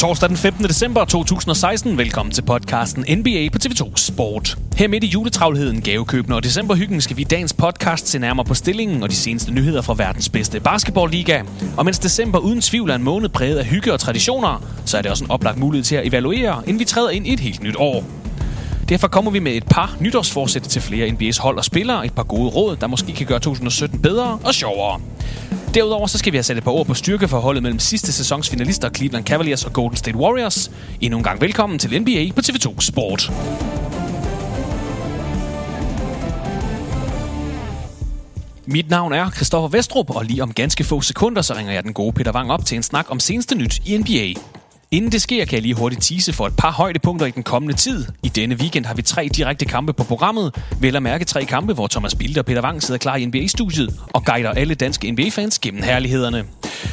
Torsdag den 15. december 2016. Velkommen til podcasten NBA på TV2 Sport. Her midt i juletravlheden, gavekøbene og decemberhyggen skal vi i dagens podcast se nærmere på stillingen og de seneste nyheder fra verdens bedste basketballliga. Og mens december uden tvivl er en måned præget af hygge og traditioner, så er det også en oplagt mulighed til at evaluere, inden vi træder ind i et helt nyt år. Derfor kommer vi med et par nytårsforsæt til flere NBA's hold og spillere, et par gode råd, der måske kan gøre 2017 bedre og sjovere. Derudover så skal vi have sat et par ord på styrkeforholdet mellem sidste sæsons finalister Cleveland Cavaliers og Golden State Warriors. Endnu en gang velkommen til NBA på TV2 Sport. Mit navn er Christoffer Vestrup, og lige om ganske få sekunder, så ringer jeg den gode Peter Wang op til en snak om seneste nyt i NBA. Inden det sker, kan jeg lige hurtigt tease for et par højdepunkter i den kommende tid. I denne weekend har vi tre direkte kampe på programmet. Vel at mærke tre kampe, hvor Thomas Bilde og Peter Wang sidder klar i NBA-studiet og guider alle danske NBA-fans gennem herlighederne.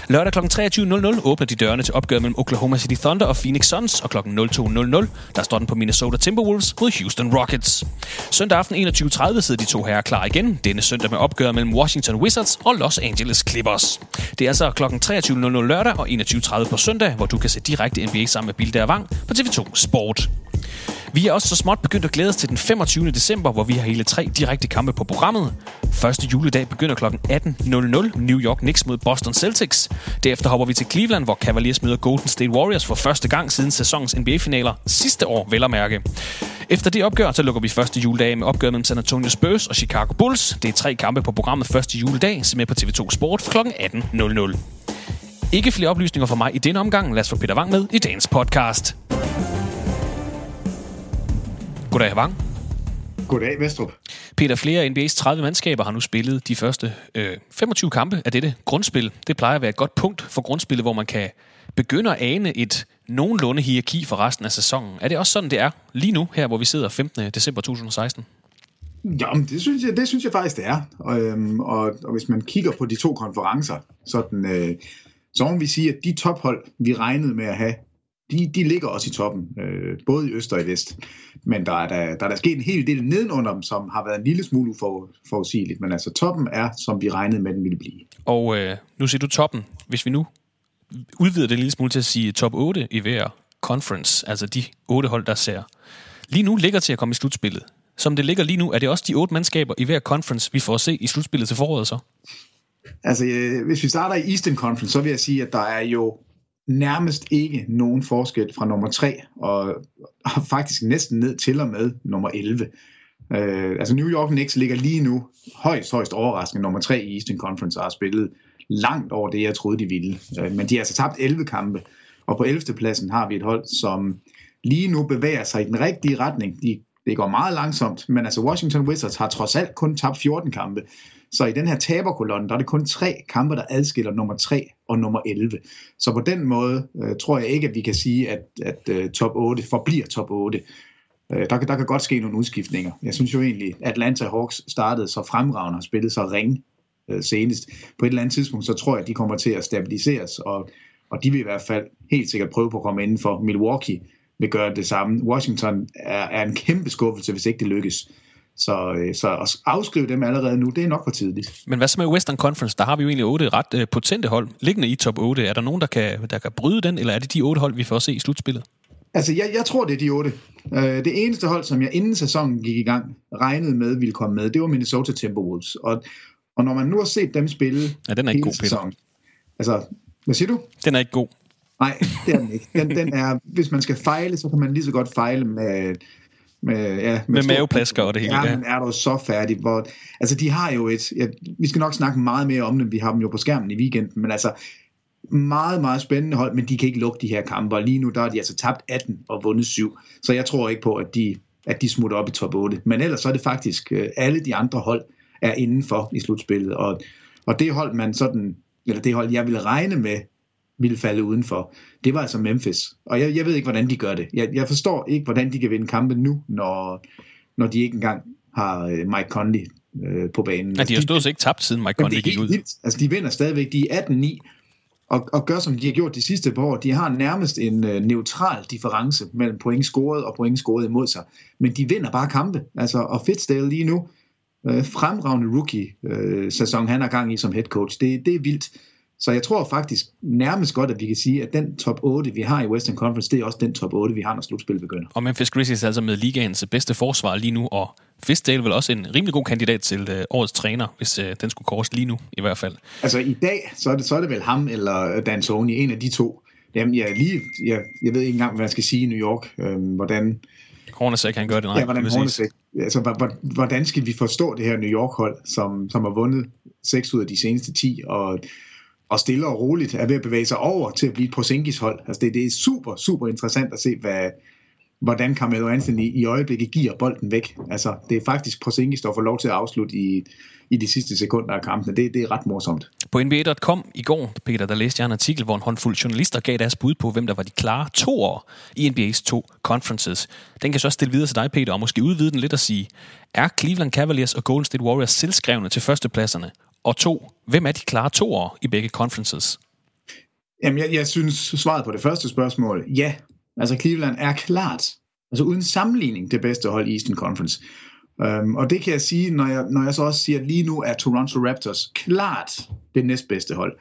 Lørdag kl. 23.00 åbner de dørene til opgøret mellem Oklahoma City Thunder og Phoenix Suns, og kl. 02.00 der står den på Minnesota Timberwolves mod Houston Rockets. Søndag aften 21.30 sidder de to herrer klar igen, denne søndag med opgøret mellem Washington Wizards og Los Angeles Clippers. Det er altså kl. 23.00 lørdag og 21.30 på søndag, hvor du kan se direkte NBA sammen med Bilde og på TV2 Sport. Vi er også så småt begyndt at glæde os til den 25. december, hvor vi har hele tre direkte kampe på programmet. Første juledag begynder kl. 18.00 New York Knicks mod Boston Celtics. Derefter hopper vi til Cleveland, hvor Cavaliers møder Golden State Warriors for første gang siden sæsonens NBA-finaler sidste år, vel at mærke. Efter det opgør, så lukker vi første juledag med opgøret mellem San Antonio Spurs og Chicago Bulls. Det er tre kampe på programmet første juledag, som er på TV2 Sport kl. 18.00. Ikke flere oplysninger fra mig i denne omgang. Lad os få Peter Wang med i dagens podcast. Goddag, Wang. Goddag, Vestrup. Peter, flere NBA's 30 mandskaber har nu spillet de første øh, 25 kampe af dette grundspil. Det plejer at være et godt punkt for grundspillet, hvor man kan begynde at ane et nogenlunde hierarki for resten af sæsonen. Er det også sådan, det er lige nu, her hvor vi sidder 15. december 2016? Jamen, det synes jeg, det synes jeg faktisk, det er. Og, øhm, og, og hvis man kigger på de to konferencer, sådan, øh, så må vi sige, at de tophold, vi regnede med at have, de, de ligger også i toppen, øh, både i øst og i vest. Men der er, der, der er der sket en hel del nedenunder dem, som har været en lille smule for, forudsigeligt. Men altså toppen er, som vi regnede med, den ville blive. Og øh, nu siger du toppen. Hvis vi nu udvider det en lille smule til at sige top 8 i hver conference, altså de otte hold, der ser lige nu ligger til at komme i slutspillet. Som det ligger lige nu, er det også de otte mandskaber i hver conference, vi får at se i slutspillet til foråret så? Altså, øh, hvis vi starter i Eastern Conference, så vil jeg sige, at der er jo nærmest ikke nogen forskel fra nummer 3, og, og faktisk næsten ned til og med nummer 11. Øh, altså New York Knicks ligger lige nu højst, højst overraskende nummer 3 i Eastern Conference og har spillet langt over det, jeg troede, de ville. Øh, men de har altså tabt 11 kampe, og på 11. pladsen har vi et hold, som lige nu bevæger sig i den rigtige retning. De, det går meget langsomt, men altså Washington Wizards har trods alt kun tabt 14 kampe. Så i den her taberkolonne, der er det kun tre kampe, der adskiller nummer 3 og nummer 11. Så på den måde øh, tror jeg ikke, at vi kan sige, at, at øh, top 8 forbliver top 8. Øh, der, der kan godt ske nogle udskiftninger. Jeg synes jo egentlig, at Atlanta Hawks startede så fremragende og spillede så ring øh, senest. På et eller andet tidspunkt, så tror jeg, at de kommer til at stabiliseres, og, og de vil i hvert fald helt sikkert prøve på at komme inden for Milwaukee vil gøre det samme. Washington er, er en kæmpe skuffelse, hvis ikke det lykkes. Så, øh, så at afskrive dem allerede nu, det er nok for tidligt. Men hvad så med Western Conference? Der har vi jo egentlig otte ret øh, potente hold liggende i top 8. Er der nogen, der kan, der kan bryde den, eller er det de otte hold, vi får se i slutspillet? Altså, jeg, jeg tror, det er de otte. Uh, det eneste hold, som jeg inden sæsonen gik i gang, regnede med ville komme med, det var Minnesota Timberwolves. Og, og når man nu har set dem spille ja, den er ikke god, sæsonen, altså, hvad siger du? Den er ikke god. Nej, det er den ikke. Den, den er, hvis man skal fejle, så kan man lige så godt fejle med, med, ja, med, med maveplasker og det hele. Ja, men er du så færdig. Hvor, altså, de har jo et... Ja, vi skal nok snakke meget mere om dem. Vi har dem jo på skærmen i weekenden, men altså, meget, meget spændende hold, men de kan ikke lukke de her kampe, og lige nu der er de altså tabt 18 og vundet 7, så jeg tror ikke på, at de, at de smutter op i top 8. Men ellers så er det faktisk, øh, alle de andre hold er indenfor i slutspillet, og, og det hold, man sådan, eller det hold, jeg ville regne med, ville falde udenfor, det var altså Memphis. Og jeg, jeg ved ikke, hvordan de gør det. Jeg, jeg forstår ikke, hvordan de kan vinde kampe nu, når, når de ikke engang har øh, Mike Conley øh, på banen. Ja, de har stået ikke tabt, siden Mike Conley gik ud. Vildt. Altså, de vinder stadigvæk. De er 18-9, og, og gør, som de har gjort de sidste par år. De har nærmest en øh, neutral difference mellem point scoret og point scoret imod sig. Men de vinder bare kampe. Altså, og Fitzdale lige nu, øh, fremragende rookie-sæson, øh, han har gang i som head coach. Det, det er vildt. Så jeg tror faktisk nærmest godt, at vi kan sige, at den top 8, vi har i Western Conference, det er også den top 8, vi har, når slutspillet begynder. Og Memphis Grizzlies er altså med ligaens bedste forsvar lige nu, og Fizdale vel også en rimelig god kandidat til øh, årets træner, hvis øh, den skulle kores lige nu i hvert fald. Altså i dag, så er det, så er det vel ham eller Dan Tony, en af de to. Jamen, jeg, lige, jeg, jeg ved ikke engang, hvad jeg skal sige i New York. Øhm, hvordan... Hornacek, han gør det, nej. Ja, hvordan Hornacek, altså, hvordan skal vi forstå det her New York-hold, som, som har vundet 6 ud af de seneste 10, og og stille og roligt er ved at bevæge sig over til at blive et Porzingis hold. Altså det, det er super, super interessant at se, hvad, hvordan Carmelo Anthony i øjeblikket giver bolden væk. Altså det er faktisk Porzingis, der får lov til at afslutte i, i de sidste sekunder af kampen. Det, det er ret morsomt. På NBA.com i går, Peter, der læste jeg en artikel, hvor en håndfuld journalister gav deres bud på, hvem der var de klare to år i NBA's to conferences. Den kan så stille videre til dig, Peter, og måske udvide den lidt og sige, er Cleveland Cavaliers og Golden State Warriors selvskrevne til førstepladserne, og to, hvem er de klare toer i begge conferences? Jamen, jeg, jeg synes, svaret på det første spørgsmål, ja. Altså, Cleveland er klart, altså uden sammenligning, det bedste hold i Eastern Conference. Um, og det kan jeg sige, når jeg, når jeg så også siger, at lige nu er Toronto Raptors klart det næstbedste hold.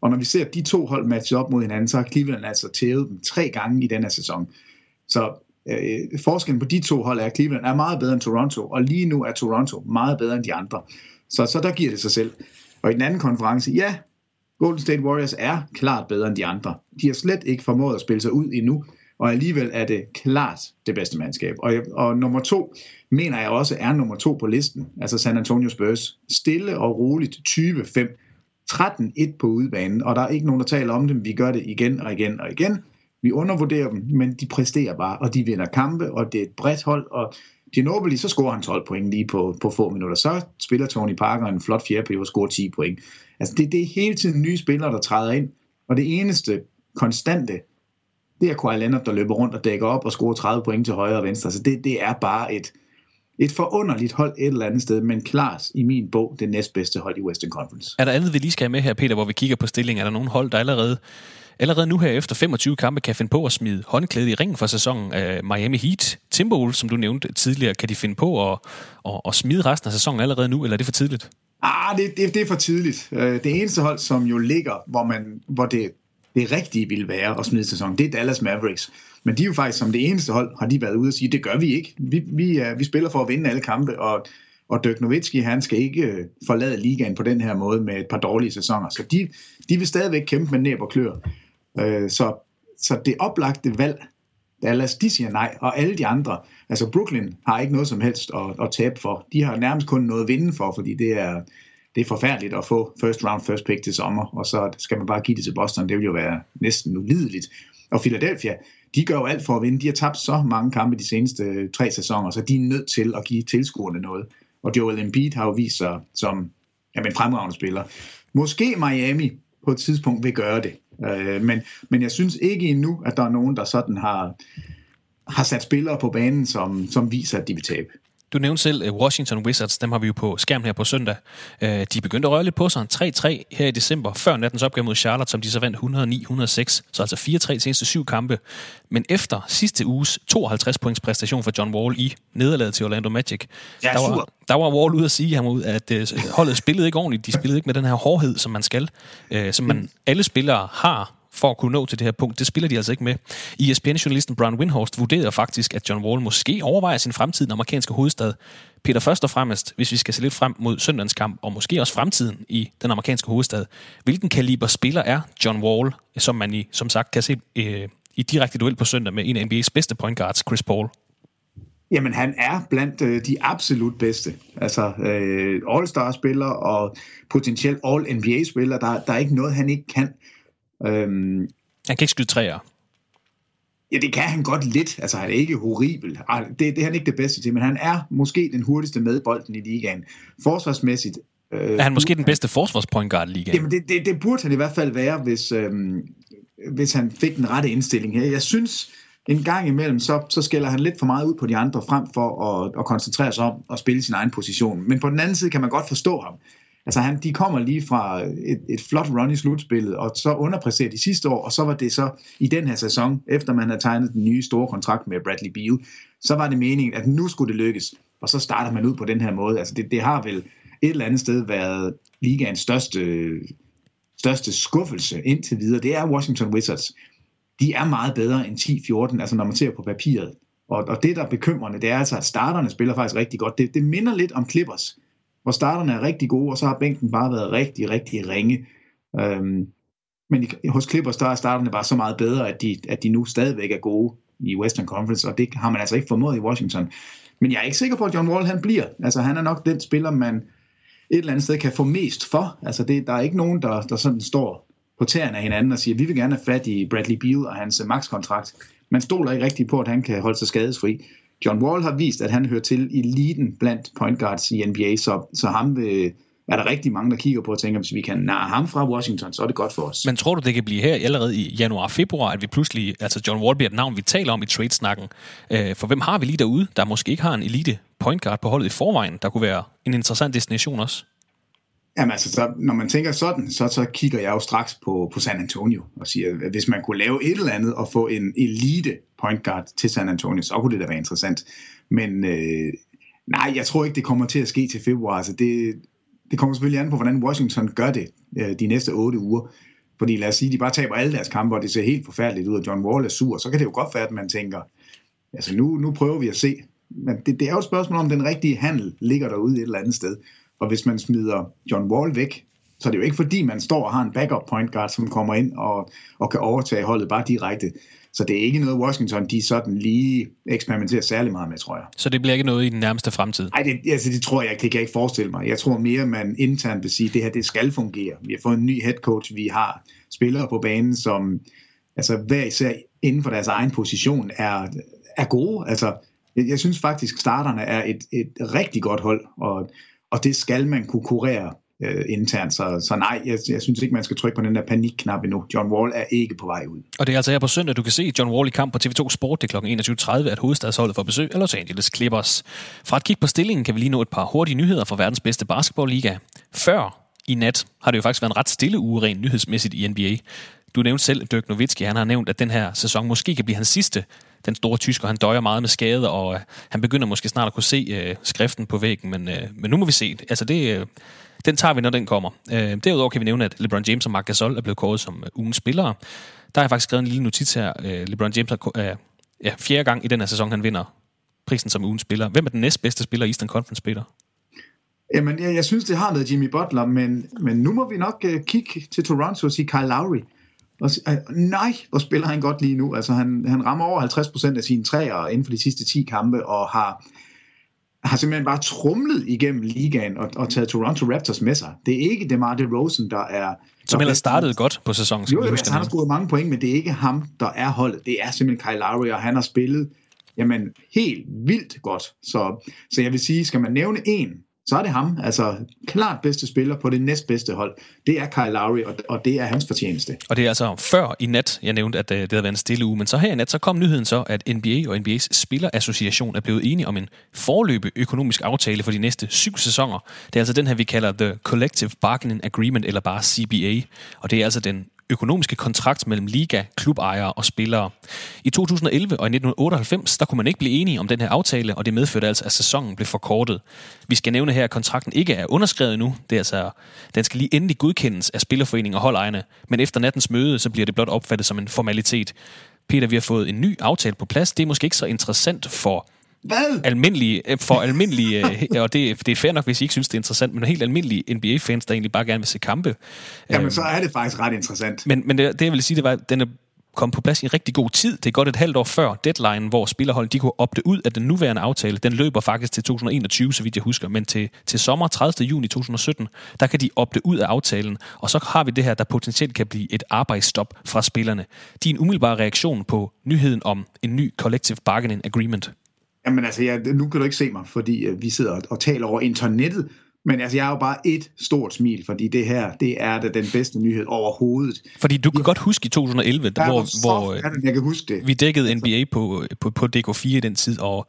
Og når vi ser de to hold matche op mod hinanden, så har Cleveland altså tævet dem tre gange i denne sæson. Så øh, forskellen på de to hold er, at Cleveland er meget bedre end Toronto, og lige nu er Toronto meget bedre end de andre. Så, så der giver det sig selv. Og i den anden konference, ja, Golden State Warriors er klart bedre end de andre. De har slet ikke formået at spille sig ud endnu, og alligevel er det klart det bedste mandskab. Og, og nummer to, mener jeg også, er nummer to på listen, altså San Antonio Spurs. Stille og roligt 20-5, 13-1 på udebanen, og der er ikke nogen, der taler om dem. Vi gør det igen og igen og igen. Vi undervurderer dem, men de præsterer bare, og de vinder kampe, og det er et bredt hold, og Ginobili, så scorer han 12 point lige på, på få minutter. Så spiller Tony Parker en flot fjerde og scorer 10 point. Altså det, det er hele tiden nye spillere, der træder ind. Og det eneste konstante, det er Kawhi Leonard, der løber rundt og dækker op og scorer 30 point til højre og venstre. Så det, det er bare et, et forunderligt hold et eller andet sted, men klart i min bog det næstbedste hold i Western Conference. Er der andet, vi lige skal have med her, Peter, hvor vi kigger på stillingen? Er der nogen hold, der allerede Allerede nu her efter 25 kampe kan finde på at smide håndklæde i ringen for sæsonen af Miami Heat. Timberwolves, som du nævnte tidligere, kan de finde på at, at, at smide resten af sæsonen allerede nu, eller er det for tidligt? Ah, det, det, det er for tidligt. Øh, det eneste hold, som jo ligger, hvor, man, hvor det, det rigtige ville være at smide sæsonen, det er Dallas Mavericks. Men de er jo faktisk som det eneste hold, har de været ude og sige, det gør vi ikke. Vi, vi, øh, vi spiller for at vinde alle kampe, og, og Dirk Nowitzki, han skal ikke øh, forlade ligaen på den her måde med et par dårlige sæsoner. Så de, de vil stadigvæk kæmpe med næb og klør. Øh, så, så det oplagte valg, Dallas, de siger nej, og alle de andre, altså Brooklyn har ikke noget som helst at, at tabe for. De har nærmest kun noget at vinde for, fordi det er, det er forfærdeligt at få first round, first pick til sommer, og så skal man bare give det til Boston. Det vil jo være næsten ulideligt. Og Philadelphia, de gør jo alt for at vinde. De har tabt så mange kampe de seneste øh, tre sæsoner, så de er nødt til at give tilskuerne noget. Og Joel Embiid har jo vist sig som jamen, en fremragende spiller. Måske Miami på et tidspunkt vil gøre det. Øh, men, men jeg synes ikke endnu, at der er nogen, der sådan har, har sat spillere på banen, som, som viser, at de vil tabe. Du nævnte selv øh, Washington Wizards, dem har vi jo på skærmen her på søndag. Øh, de begyndte at røre lidt på sig. 3-3 her i december, før nattens opgave mod Charlotte, som de så vandt 109-106. Så altså 4-3 til seneste syv kampe. Men efter sidste uges 52 points præstation for John Wall i nederlaget til Orlando Magic, ja, der, var, der var Wall ude at sige ham ud, at øh, holdet spillede ikke ordentligt. De spillede ikke med den her hårdhed, som man skal. Som man, alle spillere har for at kunne nå til det her punkt. Det spiller de altså ikke med. ESPN-journalisten Brian Windhorst vurderede faktisk, at John Wall måske overvejer sin fremtid i den amerikanske hovedstad. Peter, først og fremmest, hvis vi skal se lidt frem mod søndagens kamp, og måske også fremtiden i den amerikanske hovedstad, hvilken kaliber spiller er John Wall, som man i, som sagt kan se øh, i direkte duel på søndag med en af NBA's bedste point guards, Chris Paul? Jamen, han er blandt øh, de absolut bedste. Altså, øh, All-Star-spiller og potentielt All-NBA-spiller. Der, der er ikke noget, han ikke kan. Øhm, han kan ikke skyde træer. Ja, det kan han godt lidt. Altså, han er ikke horribel. Det, det er han ikke det bedste til, men han er måske den hurtigste med bolden i ligaen. Forsvarsmæssigt. Øh, er han måske den bedste forsvarspointguard i ligaen? Jamen, det, det, det burde han i hvert fald være, hvis, øhm, hvis han fik den rette indstilling her. Jeg synes, en gang imellem, så, så skælder han lidt for meget ud på de andre, frem for at, at koncentrere sig om at spille sin egen position. Men på den anden side kan man godt forstå ham. Altså han, de kommer lige fra et, et flot run i slutspillet, og så underpræsterer de sidste år, og så var det så i den her sæson, efter man havde tegnet den nye store kontrakt med Bradley Beal, så var det meningen, at nu skulle det lykkes, og så starter man ud på den her måde. Altså det, det har vel et eller andet sted været ligaens største, største skuffelse indtil videre. Det er Washington Wizards. De er meget bedre end 10-14, altså når man ser på papiret. Og, og det, der er bekymrende, det er altså, at starterne spiller faktisk rigtig godt. Det, det minder lidt om Clippers hvor starterne er rigtig gode, og så har bænken bare været rigtig, rigtig ringe. Øhm, men i, hos Clippers, der er starterne bare så meget bedre, at de, at de nu stadigvæk er gode i Western Conference, og det har man altså ikke formået i Washington. Men jeg er ikke sikker på, at John Wall han bliver. Altså han er nok den spiller, man et eller andet sted kan få mest for. Altså det, der er ikke nogen, der, der sådan står på tæerne af hinanden og siger, vi vil gerne have fat i Bradley Beal og hans max-kontrakt. Man stoler ikke rigtigt på, at han kan holde sig skadesfri. John Wall har vist, at han hører til eliten blandt point guards i NBA, så, så ham vil, er der rigtig mange, der kigger på og tænker, hvis vi kan narre ham fra Washington, så er det godt for os. Men tror du, det kan blive her allerede i januar-februar, at vi pludselig, altså John Wall bliver et navn, vi taler om i trade-snakken? Øh, for hvem har vi lige derude, der måske ikke har en elite point guard på holdet i forvejen, der kunne være en interessant destination også? Jamen altså, så, når man tænker sådan, så, så kigger jeg jo straks på, på San Antonio og siger, at hvis man kunne lave et eller andet og få en elite point guard til San Antonio, så kunne det da være interessant. Men øh, nej, jeg tror ikke, det kommer til at ske til februar. Altså, det, det kommer selvfølgelig an på, hvordan Washington gør det øh, de næste otte uger. Fordi lad os sige, de bare taber alle deres kampe, og det ser helt forfærdeligt ud, og John Wall er sur, så kan det jo godt være, at man tænker, altså nu, nu prøver vi at se. Men det, det er jo et spørgsmål om, den rigtige handel ligger derude et eller andet sted. Og hvis man smider John Wall væk, så er det jo ikke fordi, man står og har en backup point guard, som kommer ind og, og kan overtage holdet bare direkte. Så det er ikke noget, Washington de sådan lige eksperimenterer særlig meget med, tror jeg. Så det bliver ikke noget i den nærmeste fremtid? Nej, det, altså, det tror jeg ikke. Det kan jeg ikke forestille mig. Jeg tror mere, man internt vil sige, at det her det skal fungere. Vi har fået en ny head coach. Vi har spillere på banen, som altså, hver især inden for deres egen position er, er gode. Altså, jeg, jeg synes faktisk, starterne er et, et rigtig godt hold, og og det skal man kunne kurere øh, internt. Så, så nej, jeg, jeg synes ikke, man skal trykke på den der panikknap endnu. John Wall er ikke på vej ud. Og det er altså her på søndag, du kan se John Wall i kamp på TV2 Sport. Det er kl. 21.30, at hovedstadsholdet får besøg af Los Angeles Clippers. Fra et kig på stillingen kan vi lige nå et par hurtige nyheder fra verdens bedste basketballliga. Før i nat har det jo faktisk været en ret stille uge rent nyhedsmæssigt i NBA. Du nævnte selv Dirk Nowitzki. Han har nævnt, at den her sæson måske kan blive hans sidste den store tysker. Han døjer meget med skade, og øh, han begynder måske snart at kunne se øh, skriften på væggen, men, øh, men nu må vi se. Altså det, øh, den tager vi, når den kommer. Øh, derudover kan vi nævne, at LeBron James og Marc Gasol er blevet kåret som øh, ugens spillere. Der har jeg faktisk skrevet en lille notits her. Øh, LeBron James er øh, ja, fjerde gang i den her sæson, han vinder prisen som ugens spiller. Hvem er den næstbedste spiller i Eastern Conference, Peter? Jamen, jeg, jeg synes, det har været Jimmy Butler, men, men nu må vi nok øh, kigge til Toronto og sige Kyle Lowry. Og, øh, nej, hvor spiller han godt lige nu. Altså, han, han rammer over 50% af sine træer inden for de sidste 10 kampe, og har, har simpelthen bare trumlet igennem ligaen og, og taget Toronto Raptors med sig. Det er ikke DeMar DeRozan, der er... Som ellers startede godt på sæsonen. Jo, jo han har scoret mange point, men det er ikke ham, der er holdet. Det er simpelthen Kyle Lowry, og han har spillet jamen, helt vildt godt. Så, så jeg vil sige, skal man nævne en, så er det ham. Altså, klart bedste spiller på det næstbedste hold. Det er Kyle Lowry, og, og det er hans fortjeneste. Og det er altså før i nat, jeg nævnte, at øh, det havde været en stille uge, men så her i nat, så kom nyheden så, at NBA og NBA's Spillerassociation er blevet enige om en forløbe økonomisk aftale for de næste syv sæsoner. Det er altså den her, vi kalder The Collective Bargaining Agreement, eller bare CBA. Og det er altså den økonomiske kontrakt mellem liga, klubejere og spillere. I 2011 og i 1998, der kunne man ikke blive enige om den her aftale, og det medførte altså, at sæsonen blev forkortet. Vi skal nævne her, at kontrakten ikke er underskrevet nu. Det er altså, den skal lige endelig godkendes af Spillerforeningen og holdejerne, men efter nattens møde, så bliver det blot opfattet som en formalitet. Peter, vi har fået en ny aftale på plads. Det er måske ikke så interessant for hvad? Almindelige, for almindelige, og det, det er fair nok, hvis I ikke synes, det er interessant, men helt almindelige NBA-fans, der egentlig bare gerne vil se kampe. Jamen, så er det faktisk ret interessant. Men, men det, det jeg vil sige, det var, at den er kom på plads i en rigtig god tid. Det er godt et halvt år før deadline, hvor spillerholdet de kunne opte ud af den nuværende aftale. Den løber faktisk til 2021, så vidt jeg husker, men til, til sommer 30. juni 2017, der kan de opte ud af aftalen, og så har vi det her, der potentielt kan blive et arbejdsstop fra spillerne. Din umiddelbare reaktion på nyheden om en ny Collective Bargaining Agreement? Jamen altså, jeg, nu kan du ikke se mig, fordi uh, vi sidder og, og taler over internettet, men altså, jeg er jo bare et stort smil, fordi det her, det er da den bedste nyhed overhovedet. Fordi du kan ja. godt huske i 2011, Ja, hvor, så hvor det, jeg kan huske det. vi dækkede NBA på, på, på DK4 i den tid, og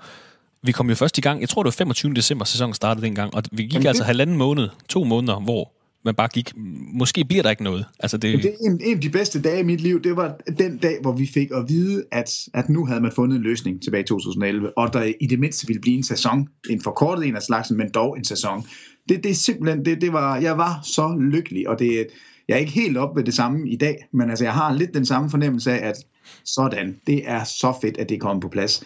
vi kom jo først i gang, jeg tror det var 25. december sæsonen startede dengang, og vi gik Jamen, det- altså halvanden måned, to måneder, hvor man bare gik, måske bliver der ikke noget. Altså det, det er en, en af de bedste dage i mit liv, det var den dag, hvor vi fik at vide, at, at nu havde man fundet en løsning tilbage i 2011, og der i det mindste ville blive en sæson, en forkortet en af slagsen, men dog en sæson. Det, det er simpelthen, det, det var, jeg var så lykkelig, og det, jeg er ikke helt op ved det samme i dag, men altså jeg har lidt den samme fornemmelse af, at sådan, det er så fedt, at det er kommet på plads.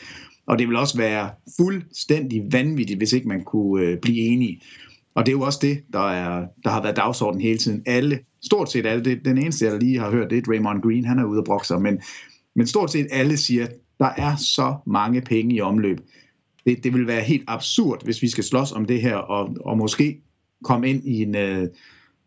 Og det vil også være fuldstændig vanvittigt, hvis ikke man kunne øh, blive enige. Og det er jo også det, der, er, der har været dagsordenen hele tiden. Alle, stort set alle, det, den eneste, jeg lige har hørt, det er Raymond Green, han er ude og brokke sig, men, men stort set alle siger, at der er så mange penge i omløb. Det, det vil være helt absurd, hvis vi skal slås om det her, og, og måske komme ind i en, øh,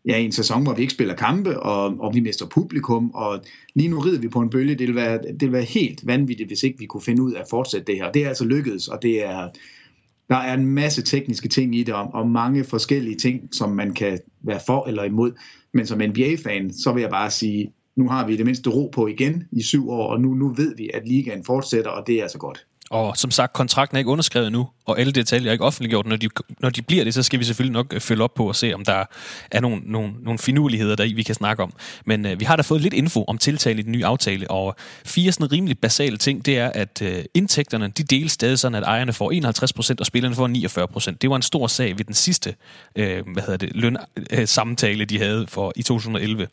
ja, en sæson, hvor vi ikke spiller kampe, og, og vi mister publikum, og lige nu rider vi på en bølge. Det vil, være, det vil være helt vanvittigt, hvis ikke vi kunne finde ud af at fortsætte det her. Det er altså lykkedes, og det er, der er en masse tekniske ting i det, og, og mange forskellige ting, som man kan være for eller imod. Men som NBA-fan, så vil jeg bare sige, nu har vi det mindste ro på igen i syv år, og nu, nu ved vi, at ligaen fortsætter, og det er altså godt. Og som sagt, kontrakten er ikke underskrevet nu, og alle detaljer er ikke offentliggjort. Når de, når de bliver det, så skal vi selvfølgelig nok øh, følge op på og se, om der er nogle, nogle, nogle finurligheder deri, vi kan snakke om. Men øh, vi har da fået lidt info om tiltalen i den nye aftale, og fire sådan rimelig basale ting, det er, at øh, indtægterne, de deles stadig sådan, at ejerne får 51%, og spillerne får 49%. Det var en stor sag ved den sidste øh, hvad hedder det, løn, øh, samtale, de havde for i 2011.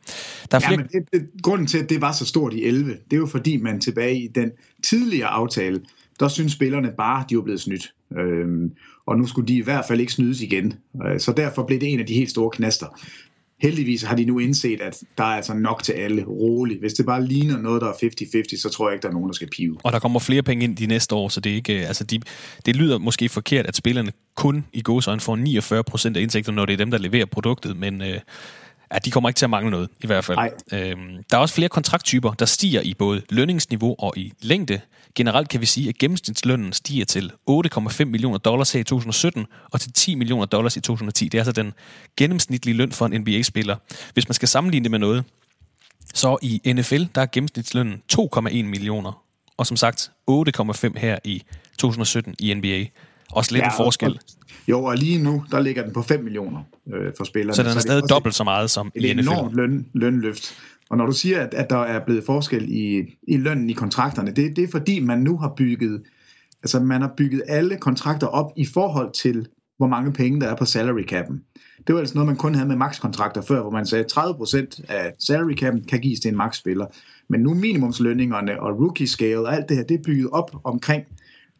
Der er flere, men det, det, grunden til, at det var så stort i 11, det er jo fordi, man tilbage i den tidligere aftale, der synes spillerne bare, de var blevet snydt. Øhm, og nu skulle de i hvert fald ikke snydes igen. Øh, så derfor blev det en af de helt store knaster. Heldigvis har de nu indset, at der er altså nok til alle roligt. Hvis det bare ligner noget, der er 50-50, så tror jeg ikke, der er nogen, der skal pive. Og der kommer flere penge ind de næste år, så det er ikke, øh, altså de, det lyder måske forkert, at spillerne kun i gåsøjne får 49 procent af indtægterne, når det er dem, der leverer produktet, men øh, ja, de kommer ikke til at mangle noget, i hvert fald. Nej. Øhm, der er også flere kontrakttyper, der stiger i både lønningsniveau og i længde. Generelt kan vi sige, at gennemsnitslønnen stiger til 8,5 millioner dollars her i 2017 og til 10 millioner dollars i 2010. Det er altså den gennemsnitlige løn for en NBA-spiller. Hvis man skal sammenligne det med noget, så i NFL, der er gennemsnitslønnen 2,1 millioner. Og som sagt, 8,5 her i 2017 i NBA. Også lidt ja, en forskel. Og, jo, og lige nu, der ligger den på 5 millioner øh, for spillerne. Så den er det stadig også dobbelt så meget som et i NFL. enormt løn, lønløft. Og når du siger, at, at der er blevet forskel i, i lønnen i kontrakterne, det, det er fordi, man nu har bygget, altså man har bygget alle kontrakter op i forhold til, hvor mange penge der er på salary cap'en. Det var altså noget, man kun havde med max-kontrakter før, hvor man sagde, at 30% af salary cap'en kan gives til en max-spiller. Men nu minimumslønningerne og rookie scale og alt det her, det er bygget op omkring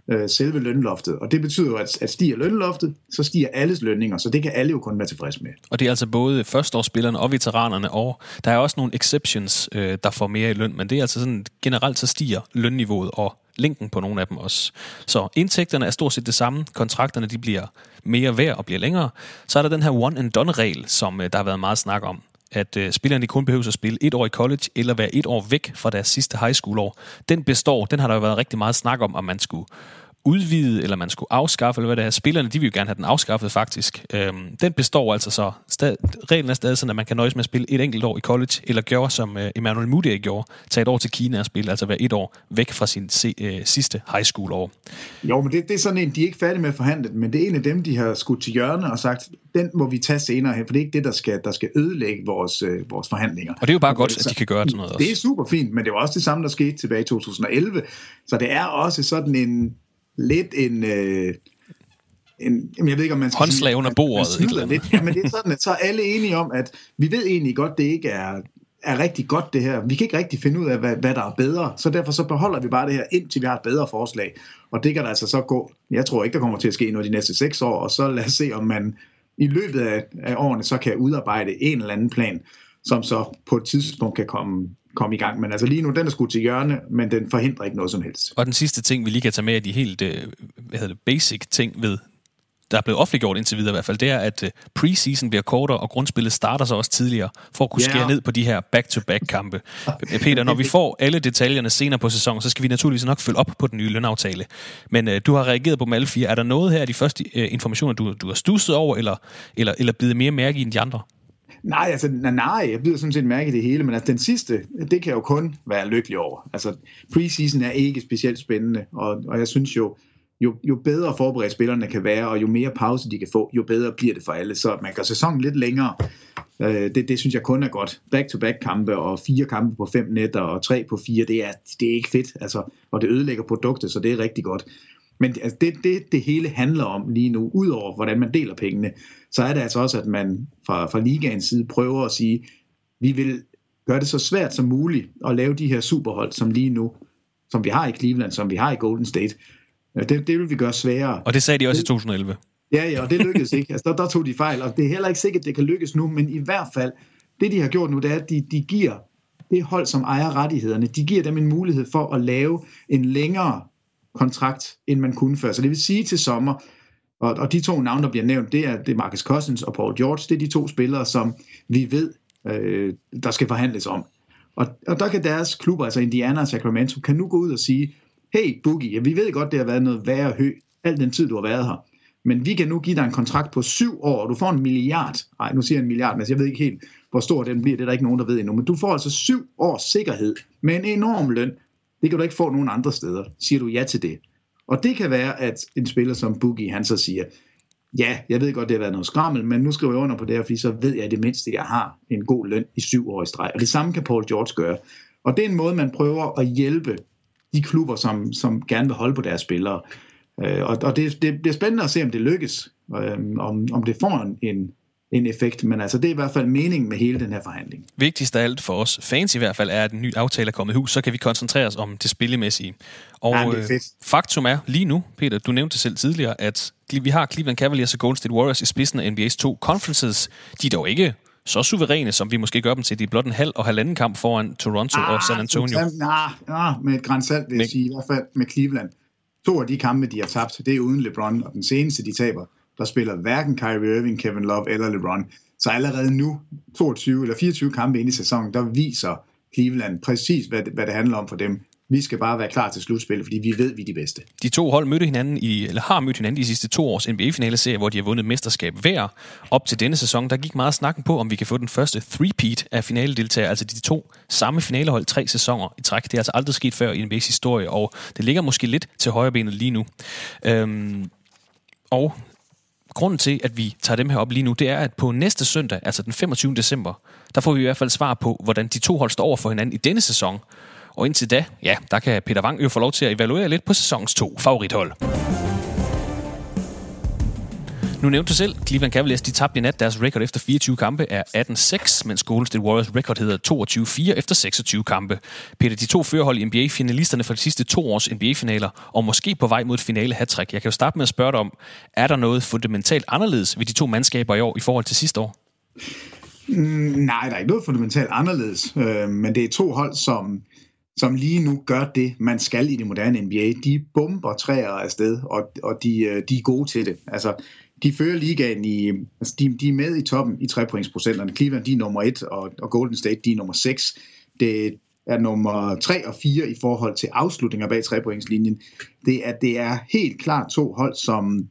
øh, selve lønloftet. Og det betyder jo, at, at stiger lønloftet, så stiger alles lønninger, så det kan alle jo kun være tilfredse med. Og det er altså både førsteårsspillerne og veteranerne, og der er også nogle exceptions, øh, der får mere i løn, men det er altså sådan, generelt så stiger lønniveauet og længden på nogle af dem også. Så indtægterne er stort set det samme, kontrakterne de bliver mere værd og bliver længere. Så er der den her one and done regel, som øh, der har været meget snak om at øh, spillerne kun behøver at spille et år i college, eller være et år væk fra deres sidste high school år. Den består, den har der jo været rigtig meget snak om, om man skulle udvide, eller man skulle afskaffe, eller hvad det er. Spillerne, de vil jo gerne have den afskaffet faktisk. Øhm, den består altså så. Stad, reglen er stadig sådan, at man kan nøjes med at spille et enkelt år i college, eller gøre som øh, Emmanuel Mudiay gjorde, tage et år til Kina og spille, altså være et år væk fra sin se, øh, sidste high school år. Jo, men det, det er sådan en, de er ikke færdige med at forhandle, men det er en af dem, de har skudt til hjørne og sagt, den må vi tage senere hen, for det er ikke det, der skal, der skal ødelægge vores, øh, vores forhandlinger. Og det er jo bare godt, at de kan gøre sådan noget også. Det er super fint, men det var også det samme, der skete tilbage i 2011, så det er også sådan en lidt en... Øh, en, jamen jeg ved ikke, om man skal Håndslag sige, under bordet, man et snyder eller lidt. Jamen det er sådan, at så er alle enige om, at vi ved egentlig godt, det ikke er, er rigtig godt det her. Vi kan ikke rigtig finde ud af, hvad, hvad der er bedre, så derfor så beholder vi bare det her, indtil vi har et bedre forslag. Og det kan der altså så gå. Jeg tror ikke, der kommer til at ske noget de næste seks år, og så lad os se, om man i løbet af, af årene så kan udarbejde en eller anden plan, som så på et tidspunkt kan komme, komme i gang. Men altså lige nu, den er skudt til hjørne, men den forhindrer ikke noget som helst. Og den sidste ting, vi lige kan tage med af de helt øh, hvad hedder det, basic ting ved der er blevet offentliggjort indtil videre i hvert fald, det er, at øh, preseason bliver kortere, og grundspillet starter så også tidligere, for at kunne skære Ja. ned på de her back-to-back-kampe. Peter, når vi får alle detaljerne senere på sæsonen, så skal vi naturligvis nok følge op på den nye lønaftale. Men øh, du har reageret på dem alle fire. Er der noget her af de første øh, informationer, du, du har stusset over, eller, eller, eller bidet mere mærke i end de andre? Nej, altså nej, nej, jeg bliver sådan set mærke det hele, men altså den sidste, det kan jeg jo kun være lykkelig over. Altså preseason er ikke specielt spændende, og, og jeg synes jo, jo, jo bedre forberedt spillerne kan være, og jo mere pause de kan få, jo bedre bliver det for alle. Så man gør sæsonen lidt længere. Øh, det, det synes jeg kun er godt. Back-to-back kampe, og fire kampe på fem netter, og tre på fire, det er, det er ikke fedt. Altså, og det ødelægger produktet, så det er rigtig godt. Men altså, det, det, det hele handler om lige nu, udover hvordan man deler pengene, så er det altså også, at man fra, fra ligaens side prøver at sige, vi vil gøre det så svært som muligt at lave de her superhold, som lige nu, som vi har i Cleveland, som vi har i Golden State. Det, det vil vi gøre sværere. Og det sagde de også i 2011. Ja, ja, og det lykkedes ikke. Altså, der, der tog de fejl, og det er heller ikke sikkert, at det kan lykkes nu, men i hvert fald, det de har gjort nu, det er, at de, de giver det hold, som ejer rettighederne, de giver dem en mulighed for at lave en længere kontrakt, end man kunne før. Så det vil sige til sommer, og, og de to navne, der bliver nævnt, det er, det er Marcus Cousins og Paul George. Det er de to spillere, som vi ved, øh, der skal forhandles om. Og, og der kan deres klubber, altså Indiana og Sacramento, kan nu gå ud og sige, hey Boogie, ja, vi ved godt, det har været noget værre hø, al den tid, du har været her. Men vi kan nu give dig en kontrakt på syv år, og du får en milliard. Nej, nu siger jeg en milliard, men jeg ved ikke helt, hvor stor den bliver. Det er der ikke nogen, der ved endnu. Men du får altså syv års sikkerhed med en enorm løn. Det kan du ikke få nogen andre steder. Siger du ja til det? Og det kan være, at en spiller som Boogie, han så siger, ja, jeg ved godt, det har været noget skrammel, men nu skriver jeg under på det her, fordi så ved jeg det mindste, jeg har en god løn i syv år i streg. Og det samme kan Paul George gøre. Og det er en måde, man prøver at hjælpe de klubber, som, som gerne vil holde på deres spillere. Øh, og og det, det bliver spændende at se, om det lykkes, øh, om, om det får en, en, en effekt. Men altså, det er i hvert fald meningen med hele den her forhandling. Vigtigst af alt for os fans i hvert fald er, at en ny aftale er kommet i hus, så kan vi koncentrere os om det spillemæssige. Og Ja, det er øh, faktum er lige nu, Peter, du nævnte selv tidligere, at vi har Cleveland Cavaliers og Golden State Warriors i spidsen af NBA's to conferences. De er dog ikke så suveræne, som vi måske gør dem til. De er blot en halv og halvanden kamp foran Toronto ah, og San Antonio. Nej, nej, med et grænsalt vil jeg sige, i hvert fald med Cleveland. To af de kampe, de har tabt, det er uden LeBron, og den seneste, de taber, der spiller hverken Kyrie Irving, Kevin Love eller LeBron. Så allerede nu, 22 eller 24 kampe ind i sæsonen, der viser Cleveland præcis, hvad det, hvad det handler om for dem. Vi skal bare være klar til slutspillet, fordi vi ved, vi er de bedste. De to hold mødte hinanden i, eller har mødt hinanden i de sidste to års NBA-finaleserie, hvor de har vundet mesterskab hver. Op til denne sæson, der gik meget snakken på, om vi kan få den første three-peat af finaledeltagere, altså de to samme finalehold tre sæsoner i træk. Det er altså aldrig sket før i NBA's historie, og det ligger måske lidt til højrebenet lige nu. Øhm, og grunden til, at vi tager dem her op lige nu, det er, at på næste søndag, altså den 25. december, der får vi i hvert fald svar på, hvordan de to hold står over for hinanden i denne sæson. Og indtil da, ja, der kan Peter Wang jo få lov til at evaluere lidt på sæsonens to favorithold. Nu nævnte du selv, Cleveland Cavaliers, de tabte i nat. Deres record efter 24 kampe er 18-6, mens Golden State Warriors record hedder 22-4 efter 26 kampe. Peter, de to førerhold i NBA, finalisterne fra de sidste to års NBA-finaler, og måske på vej mod et finale hat Jeg kan jo starte med at spørge dig om, er der noget fundamentalt anderledes ved de to mandskaber i år i forhold til sidste år? Mm, nej, der er ikke noget fundamentalt anderledes, øh, men det er to hold, som, som lige nu gør det, man skal i det moderne NBA. De bomber træer afsted, og, og de, øh, de er gode til det. Altså, de fører ligaen i, altså de, de er med i toppen i trepointsprocenterne. Cleveland, de er nummer 1, og, og Golden State, de er nummer 6. Det er nummer 3 og 4 i forhold til afslutninger bag trepointslinjen. Det er, det er helt klart to hold, som,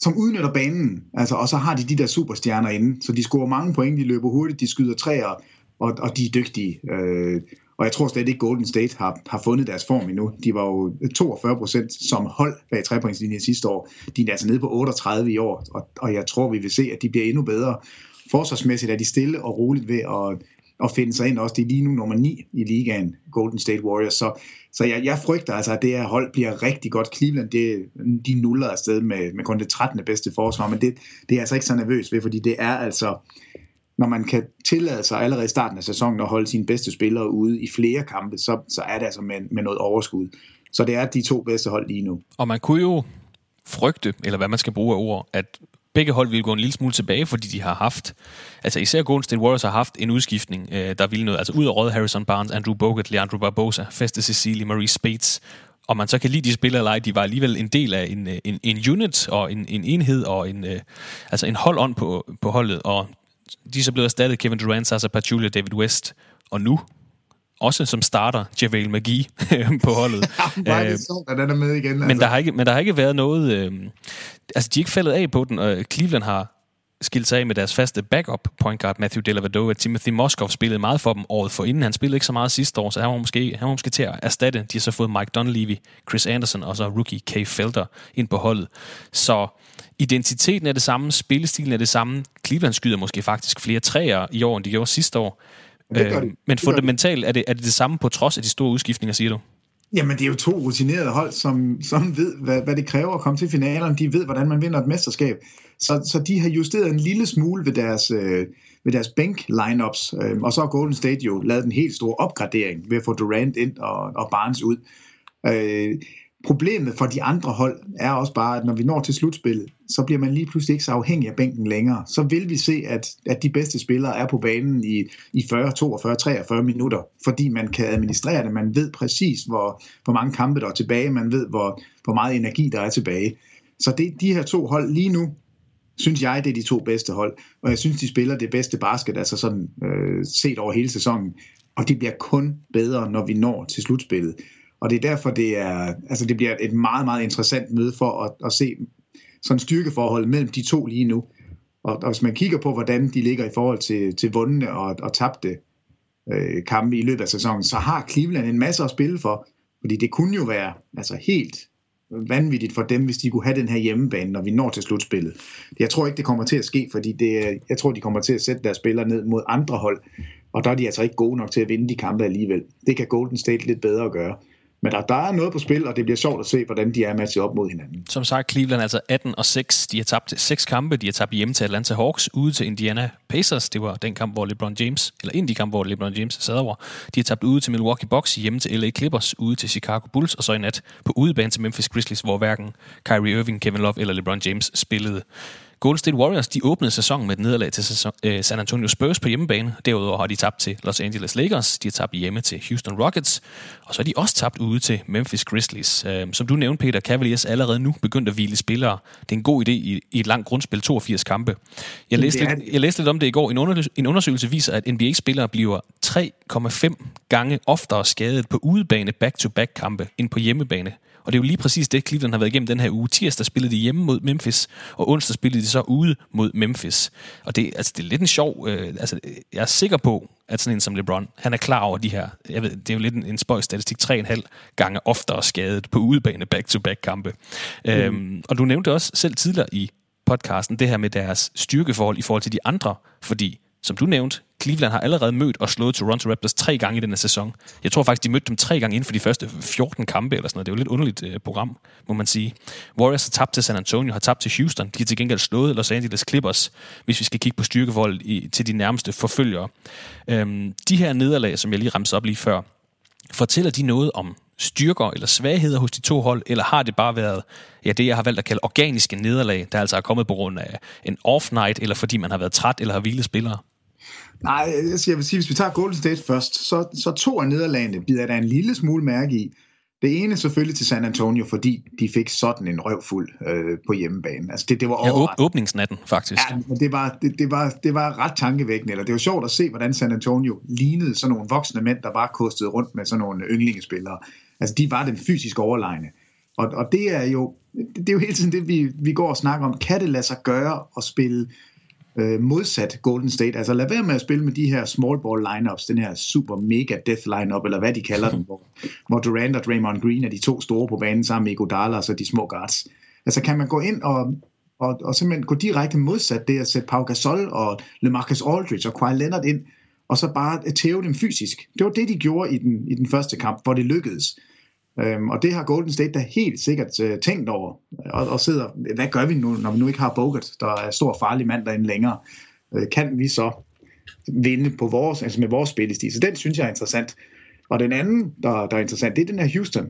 som udnytter banen, altså, og så har de de der superstjerner inde, så de scorer mange point, de løber hurtigt, de skyder træer, og, og de er dygtige. Øh, og jeg tror slet ikke, Golden State har, har fundet deres form endnu. De var jo 42 procent som hold bag trepointslinjen sidste år. De er altså nede på 38 i år, og, og jeg tror, vi vil se, at de bliver endnu bedre. Forsvarsmæssigt er de stille og roligt ved at, at finde sig ind også. Det er lige nu nummer 9 i ligaen, Golden State Warriors. Så, så jeg, jeg frygter altså, at det her hold bliver rigtig godt. Cleveland, det, de nuller afsted med, med kun det 13. bedste forsvar, men det, det er altså ikke så nervøs ved, fordi det er altså når man kan tillade sig allerede i starten af sæsonen at holde sine bedste spillere ude i flere kampe, så, så er det altså med, med noget overskud. Så det er de to bedste hold lige nu. Og man kunne jo frygte, eller hvad man skal bruge af ord, at begge hold ville gå en lille smule tilbage, fordi de har haft, altså især Golden State Warriors har haft en udskiftning, øh, der ville noget, altså ud over Rod Harrison Barnes, Andrew Bogut, Leandro Barbosa, Feste Cecilie, Marie Spates, og man så kan lide de spillere eller ej, de var alligevel en del af en, øh, en, en unit og en, en enhed og en, øh, altså en hold on på, på holdet, og de er så blevet erstattet Kevin Durant, Sasa Pachulia, David West, og nu også som starter JaVale McGee på holdet. ja, det er så, at er med igen. Altså. Men, der har ikke, men der har ikke været noget... Øh, altså, de er ikke faldet af på den, og Cleveland har skilt sig af med deres faste backup point guard, Matthew Dellavedova. Timothy Moskov spillede meget for dem året for inden. Han spillede ikke så meget sidste år, så han var måske, han var måske til at erstatte. De har så fået Mike Dunleavy, Chris Anderson og så rookie Kay Felder ind på holdet. Så identiteten er det samme, spillestilen er det samme. Cleveland skyder måske faktisk flere træer i år, end de gjorde sidste år. Det øh, men fundamentalt er det, er det det samme på trods af de store udskiftninger, siger du? Jamen, det er jo to rutinerede hold, som, som ved, hvad, hvad det kræver at komme til finalerne. De ved, hvordan man vinder et mesterskab. Så, så de har justeret en lille smule ved deres, øh, ved deres bænk-lineups. Øh, og så har Golden State jo lavet en helt stor opgradering ved at få Durant ind og, og Barnes ud. Øh, Problemet for de andre hold er også bare, at når vi når til slutspillet, så bliver man lige pludselig ikke så afhængig af bænken længere. Så vil vi se, at, at de bedste spillere er på banen i, i 40, 42, 43 minutter, fordi man kan administrere det. Man ved præcis, hvor, hvor mange kampe der er tilbage. Man ved, hvor, hvor meget energi der er tilbage. Så det, de her to hold lige nu, synes jeg, det er de to bedste hold. Og jeg synes, de spiller det bedste basket, altså sådan øh, set over hele sæsonen. Og det bliver kun bedre, når vi når til slutspillet. Og det er derfor, det, er, altså det bliver et meget, meget interessant møde for at, at se sådan styrkeforholdet mellem de to lige nu. Og, og hvis man kigger på, hvordan de ligger i forhold til, til vundne og, og tabte øh, kampe i løbet af sæsonen, så har Cleveland en masse at spille for. Fordi det kunne jo være altså helt vanvittigt for dem, hvis de kunne have den her hjemmebane, når vi når til slutspillet. Jeg tror ikke, det kommer til at ske, fordi det, jeg tror, de kommer til at sætte deres spillere ned mod andre hold, og der er de altså ikke gode nok til at vinde de kampe alligevel. Det kan Golden State lidt bedre gøre. Men der, der er noget på spil, og det bliver sjovt at se, hvordan de er matchet op mod hinanden. Som sagt, Cleveland altså 18 og 6. De har tabt seks kampe. De har tabt hjemme til Atlanta Hawks, ude til Indiana Pacers. Det var den kamp, hvor LeBron James, eller en af de kampe, hvor LeBron James sad over. De har tabt ude til Milwaukee Bucks, hjemme til LA Clippers, ude til Chicago Bulls, og så i nat på udebane til Memphis Grizzlies, hvor hverken Kyrie Irving, Kevin Love eller LeBron James spillede. Golden State Warriors de åbnede sæsonen med et nederlag til sæson, øh, San Antonio Spurs på hjemmebane. Derudover har de tabt til Los Angeles Lakers, de har tabt hjemme til Houston Rockets, og så har de også tabt ude til Memphis Grizzlies. Øh, som du nævnte, Peter, Cavaliers allerede nu begyndt at hvile spillere. Det er en god idé i, i et langt grundspil, 82 kampe. Jeg læste, lidt, jeg læste lidt om det i går. En undersøgelse, en undersøgelse viser, at NBA-spillere bliver 3,5 gange oftere skadet på udebane back-to-back kampe end på hjemmebane. Og det er jo lige præcis det, Cleveland har været igennem den her uge. Tirsdag spillede de hjemme mod Memphis, og onsdag spillede de så ude mod Memphis. Og det, altså, det er lidt en sjov... Øh, altså, jeg er sikker på, at sådan en som LeBron, han er klar over de her... Jeg ved, det er jo lidt en, en spøj statistik. 3,5 gange oftere skadet på udebane back-to-back kampe. Mm. Øhm, og du nævnte også selv tidligere i podcasten det her med deres styrkeforhold i forhold til de andre, fordi som du nævnte, Cleveland har allerede mødt og slået Toronto Raptors tre gange i denne sæson. Jeg tror faktisk, de mødte dem tre gange inden for de første 14 kampe eller sådan noget. Det er jo et lidt underligt øh, program, må man sige. Warriors har tabt til San Antonio, har tabt til Houston. De har til gengæld slået Los Angeles Clippers, hvis vi skal kigge på styrkevold i, til de nærmeste forfølgere. Øhm, de her nederlag, som jeg lige ramte op lige før, fortæller de noget om styrker eller svagheder hos de to hold, eller har det bare været ja, det, jeg har valgt at kalde organiske nederlag, der altså er kommet på grund af en off-night, eller fordi man har været træt eller har hvilet spillere? Nej, jeg vil sige, hvis vi tager Golden State først, så, så to af nederlagene bider der en lille smule mærke i. Det ene selvfølgelig til San Antonio, fordi de fik sådan en røvfuld øh, på hjemmebane. Altså det, det var ja, åb- åbningsnatten faktisk. Ja, men det var, det, det, var, det var ret tankevækkende. Eller det var sjovt at se, hvordan San Antonio lignede sådan nogle voksne mænd, der bare kostede rundt med sådan nogle yndlingespillere. Altså de var den fysisk overlegne. Og, og det er jo det er jo hele tiden det, vi, vi går og snakker om. Kan det lade sig gøre at spille øh, modsat Golden State. Altså lad være med at spille med de her small ball lineups, den her super mega death lineup, eller hvad de kalder dem, hvor, hvor Durant og Draymond Green er de to store på banen sammen med Iguodala og så de små guards. Altså kan man gå ind og, og, og simpelthen gå direkte modsat det at sætte Pau Gasol og LeMarcus Aldridge og Kawhi Leonard ind, og så bare tæve dem fysisk. Det var det, de gjorde i den, i den første kamp, hvor det lykkedes. Øhm, og det har Golden State da helt sikkert øh, tænkt over, og, og sidder, hvad gør vi nu, når vi nu ikke har Bogut, der er stor farlig mand derinde længere? Øh, kan vi så vinde på vores, altså med vores spillestil? Så den synes jeg er interessant. Og den anden, der, der er interessant, det er den her Houston.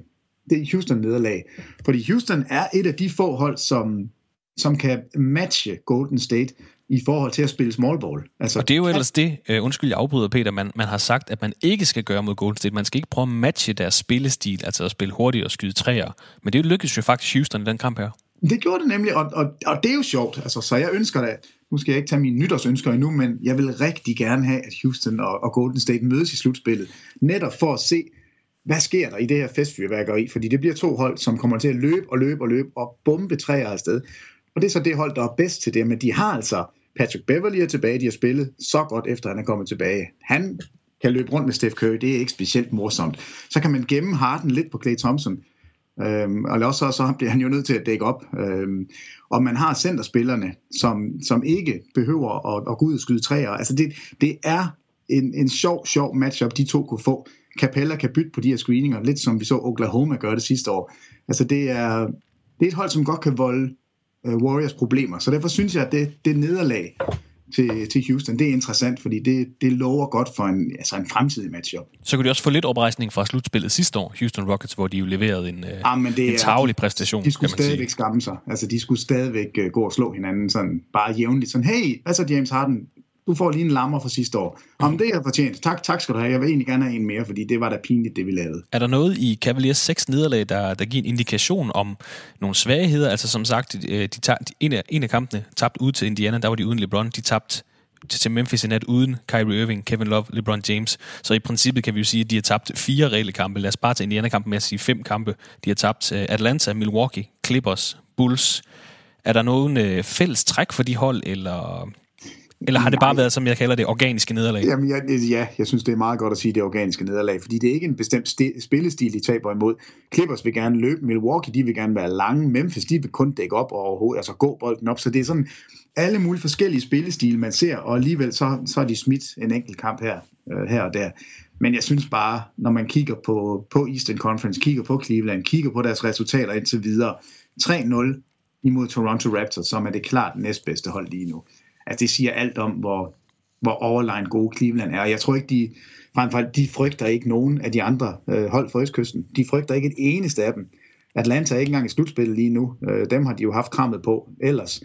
Det er Houston-nederlag. Fordi Houston er et af de få hold, som, som kan matche Golden State i forhold til at spille small ball. Altså, og det er jo ellers det, uh, undskyld jeg afbryder Peter, man, man har sagt, at man ikke skal gøre mod Golden State. Man skal ikke prøve at matche deres spillestil, altså at spille hurtigt og skyde træer. Men det lykkedes jo faktisk Houston i den kamp her. Det gjorde det nemlig, og, og, og det er jo sjovt. Altså, så jeg ønsker da, nu skal jeg ikke tage mine nytårsønsker endnu, men jeg vil rigtig gerne have, at Houston og, og Golden State mødes i slutspillet. Netop for at se, hvad sker der i det her festfyrværkeri? Fordi det bliver to hold, som kommer til at løbe og løbe og løbe og bombe træer afsted. Og det er så det hold, der er bedst til det, men de har altså Patrick Beverly er tilbage, de har spillet så godt efter han er kommet tilbage. Han kan løbe rundt med Steph Curry, det er ikke specielt morsomt. Så kan man gemme Harden lidt på Clay Thompson, øhm, og også så, bliver han jo nødt til at dække op. Øhm, og man har centerspillerne, som, som ikke behøver at, at gå ud og skyde træer. Altså det, det er en, en sjov, sjov matchup, de to kunne få. Capella kan bytte på de her screeninger, lidt som vi så Oklahoma gøre det sidste år. Altså det er, det er et hold, som godt kan volde uh, Warriors problemer. Så derfor synes jeg, at det, det nederlag til, til Houston, det er interessant, fordi det, det lover godt for en, altså en fremtidig matchup. Så kunne de også få lidt oprejsning fra slutspillet sidste år, Houston Rockets, hvor de jo leverede en, ja, ah, men det en tavlig præstation, De skulle stadigvæk skamme sig. Altså, de skulle stadigvæk uh, gå og slå hinanden sådan bare jævnligt. Sådan, hey, hvad så James Harden? Du får lige en lammer fra sidste år. Om det er fortjent. Tak, tak skal du have. Jeg vil egentlig gerne have en mere, fordi det var da pinligt, det vi lavede. Er der noget i Cavaliers seks nederlag, der, der giver en indikation om nogle svagheder? Altså som sagt, de, de, de, en, af, en af kampene tabte ud til Indiana, der var de uden LeBron. De tabte til Memphis i nat uden Kyrie Irving, Kevin Love, LeBron James. Så i princippet kan vi jo sige, at de har tabt fire reelle kampe. Lad os bare tage Indiana-kampen med at sige fem kampe. De har tabt øh, Atlanta, Milwaukee, Clippers, Bulls. Er der nogen øh, fælles træk for de hold, eller eller har det bare Nej. været, som jeg kalder det, organiske nederlag? Jamen, jeg, ja, jeg synes, det er meget godt at sige, det organiske nederlag, fordi det er ikke en bestemt st- spillestil, de taber imod. Clippers vil gerne løbe, Milwaukee, de vil gerne være lange, Memphis, de vil kun dække op og overhovedet, altså gå bolden op, så det er sådan alle mulige forskellige spillestile, man ser, og alligevel så, så har de smidt en enkelt kamp her, øh, her og der. Men jeg synes bare, når man kigger på, på Eastern Conference, kigger på Cleveland, kigger på deres resultater indtil videre, 3-0 imod Toronto Raptors, som er det klart næstbedste hold lige nu Altså det siger alt om, hvor, hvor overlegen gode Cleveland er. Jeg tror ikke, de, frem for de frygter ikke nogen af de andre øh, hold fra Østkysten. De frygter ikke et eneste af dem. Atlanta er ikke engang i slutspillet lige nu. Øh, dem har de jo haft krammet på. Ellers,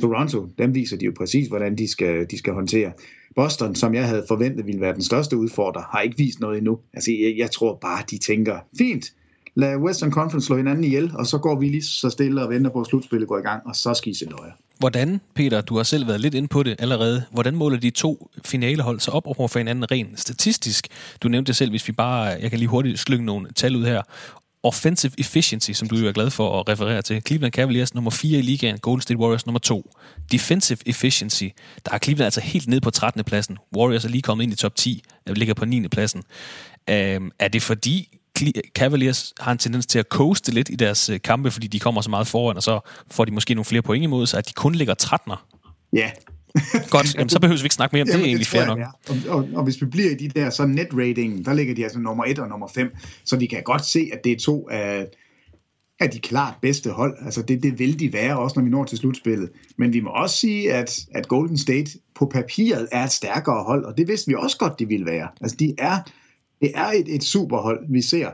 Toronto, dem viser de jo præcis, hvordan de skal, de skal håndtere. Boston, som jeg havde forventet ville være den største udfordrer, har ikke vist noget endnu. Altså, jeg, jeg tror bare, de tænker, fint, lad Western Conference slå hinanden ihjel, og så går vi lige så stille og venter på, at slutspillet går i gang, og så skal I se løjer. Hvordan, Peter, du har selv været lidt inde på det allerede, hvordan måler de to finalehold sig op over for hinanden rent statistisk? Du nævnte det selv, hvis vi bare, jeg kan lige hurtigt slynge nogle tal ud her. Offensive efficiency, som du jo er glad for at referere til. Cleveland Cavaliers nummer 4 i ligaen, Golden State Warriors nummer 2. Defensive efficiency, der er Cleveland altså helt ned på 13. pladsen. Warriors er lige kommet ind i top 10, ligger på 9. pladsen. Øhm, er det fordi Cavaliers har en tendens til at coaste lidt i deres øh, kampe, fordi de kommer så meget foran, og så får de måske nogle flere point imod sig, at de kun ligger 13'er. Ja, Godt, jamen, så behøver vi ikke snakke mere om det, det er egentlig fair nok. Og, og, og hvis vi bliver i de der, så net-ratingen, der ligger de altså nummer 1 og nummer 5, så vi kan godt se, at det er to af, af de klart bedste hold. Altså det, det vil de være, også når vi når til slutspillet. Men vi må også sige, at, at Golden State på papiret er et stærkere hold, og det vidste vi også godt, de ville være. Altså de er, det er et, et superhold, vi ser.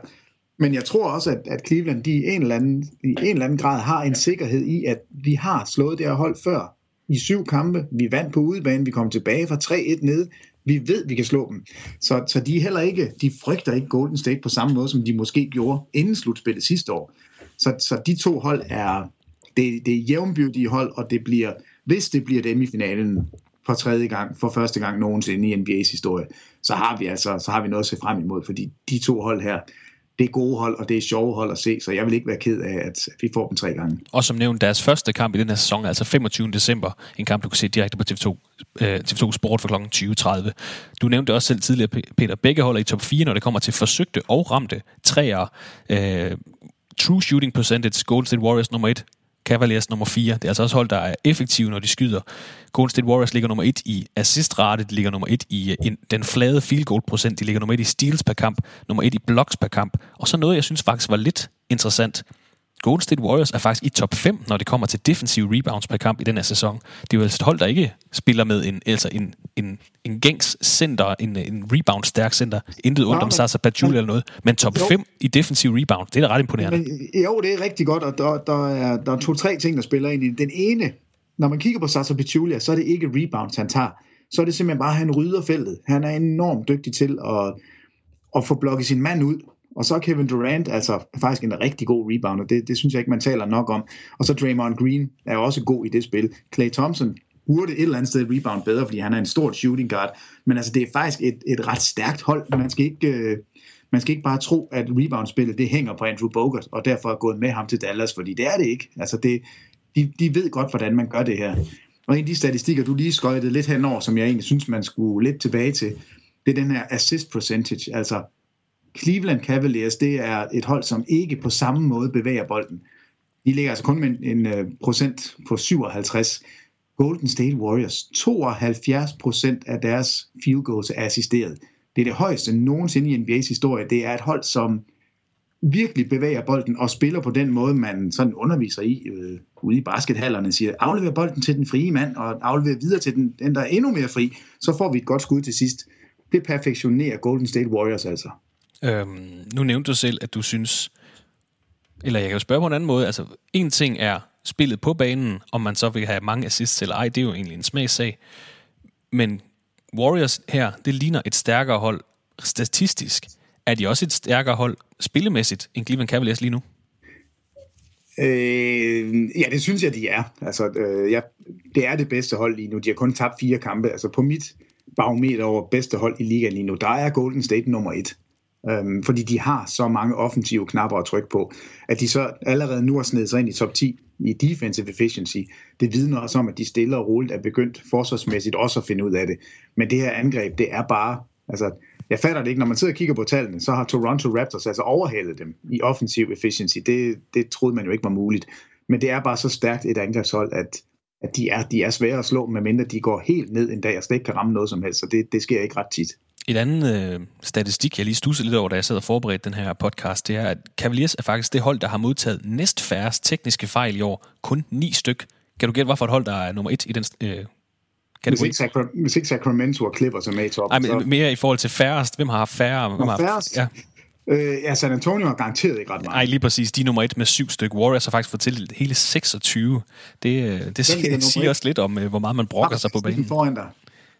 Men jeg tror også, at, at Cleveland de i, en eller anden, i en eller anden grad har en sikkerhed i, at vi har slået det her hold før i syv kampe. Vi vandt på udebane, vi kom tilbage fra 3-1 ned. Vi ved, vi kan slå dem. Så, så de heller ikke, de frygter ikke Golden State på samme måde, som de måske gjorde inden slutspillet sidste år. Så, så de to hold er, det, det er jævnbyrdige hold, og det bliver, hvis det bliver dem i finalen for tredje gang, for første gang nogensinde i NBA's historie, så har vi altså, så har vi noget at se frem imod, fordi de to hold her, det er gode hold, og det er sjove hold at se, så jeg vil ikke være ked af, at vi får dem tre gange. Og som nævnt, deres første kamp i den her sæson, altså 25. december, en kamp, du kan se direkte på TV2, øh, TV2 Sport for kl. 20.30. Du nævnte også selv tidligere, Peter, begge holder i top 4, når det kommer til forsøgte og ramte træer. Øh, true shooting percentage, Golden State Warriors nummer 1, Cavaliers nummer 4. Det er altså også hold, der er effektive, når de skyder. Golden State Warriors ligger nummer 1 i assistrate, de ligger nummer 1 i øh, den flade field goal procent, de ligger nummer 1 i steals per kamp, nummer 1 i blocks per kamp. Og så noget, jeg synes faktisk var lidt interessant. Golden State Warriors er faktisk i top 5, når det kommer til defensive rebounds per kamp i den her sæson. Det er jo altså et hold, der ikke spiller med en, altså en, en, en gængs center, en, en rebound-stærk center. Intet ondt om Sasa Pachulia eller noget. Men top 5 i defensive rebound, det er da ret imponerende. Men, jo, det er rigtig godt, og der, der, er, der er to-tre ting, der spiller ind i Den ene, når man kigger på Sasa Pachulia, så er det ikke rebounds, han tager. Så er det simpelthen bare, at han rydder feltet. Han er enormt dygtig til at, at få blokket sin mand ud. Og så Kevin Durant altså faktisk en rigtig god rebounder. Det, det synes jeg ikke, man taler nok om. Og så Draymond Green er også god i det spil. Clay Thompson burde et eller andet sted rebound bedre, fordi han er en stor shooting guard. Men altså, det er faktisk et, et ret stærkt hold. Man skal ikke... Øh, man skal ikke bare tro, at rebound-spillet det hænger på Andrew Bogut, og derfor er gået med ham til Dallas, fordi det er det ikke. Altså det, de, de ved godt, hvordan man gør det her. Og en af de statistikker, du lige skøjtede lidt henover, som jeg egentlig synes, man skulle lidt tilbage til, det er den her assist percentage, altså Cleveland Cavaliers, det er et hold, som ikke på samme måde bevæger bolden. De ligger altså kun med en, en øh, procent på 57. Golden State Warriors, 72 procent af deres field goals er assisteret. Det er det højeste nogensinde i NBA's historie. Det er et hold, som virkelig bevæger bolden og spiller på den måde, man sådan underviser i øh, ude i baskethallerne, siger, aflever bolden til den frie mand, og aflever videre til den, den, der er endnu mere fri, så får vi et godt skud til sidst. Det perfektionerer Golden State Warriors altså. Øhm, nu nævnte du selv, at du synes, eller jeg kan jo spørge på en anden måde, altså en ting er spillet på banen, om man så vil have mange assists eller ej, det er jo egentlig en smagssag. Men Warriors her, det ligner et stærkere hold statistisk. Er de også et stærkere hold spillemæssigt end Cleveland Cavaliers lige nu? Øh, ja, det synes jeg, de er. Altså, øh, ja, det er det bedste hold lige nu. De har kun tabt fire kampe. Altså på mit barometer over bedste hold i ligaen lige nu, der er Golden State nummer et. Øhm, fordi de har så mange offensive knapper at trykke på, at de så allerede nu har snedet sig ind i top 10 i defensive efficiency. Det vidner også om, at de stille og roligt er begyndt forsvarsmæssigt også at finde ud af det. Men det her angreb, det er bare, altså, jeg fatter det ikke, når man sidder og kigger på tallene, så har Toronto Raptors altså overhalet dem i offensiv efficiency. Det, det troede man jo ikke var muligt. Men det er bare så stærkt et angrebshold, at, at de, er, de er svære at slå, medmindre de går helt ned en dag og slet ikke kan ramme noget som helst. Så det, det sker ikke ret tit. Et andet øh, statistik, jeg lige stussede lidt over, da jeg sad og forberedte den her podcast, det er, at Cavaliers er faktisk det hold, der har modtaget næst færrest tekniske fejl i år. Kun ni styk. Kan du gætte, hvorfor et hold, der er nummer et i den øh, hvis ikke, Sacra- hvis ikke Sacramento og Clippers er med i toppen. Nej, men mere i forhold til færrest. Hvem har færre? Hvem har færrest? Ja. Øh, ja, San Antonio har garanteret ikke ret meget. Nej, lige præcis. De er nummer et med syv stykker. Warriors har faktisk fået hele 26. Det, øh, det siger, siger også lidt om, øh, hvor meget man brokker sig på banen. foran dig.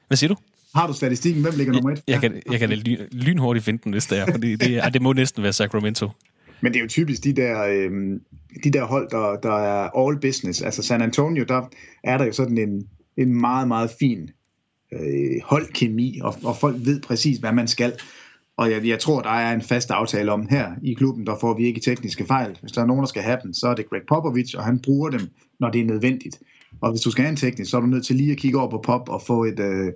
Hvad siger du? Har du statistikken? Hvem ligger nummer et? Jeg, jeg, kan, jeg kan lyn, lynhurtigt finde den, hvis det er, fordi det, er, det må næsten være Sacramento. Men det er jo typisk de der, øh, de der hold, der, der er all business. Altså San Antonio, der er der jo sådan en, en meget, meget fin øh, holdkemi, og, og folk ved præcis, hvad man skal. Og jeg, jeg tror, der er en fast aftale om her i klubben, der får vi ikke tekniske fejl. Hvis der er nogen, der skal have dem, så er det Greg Popovich, og han bruger dem, når det er nødvendigt. Og hvis du skal have en teknisk, så er du nødt til lige at kigge over på Pop og få et, øh,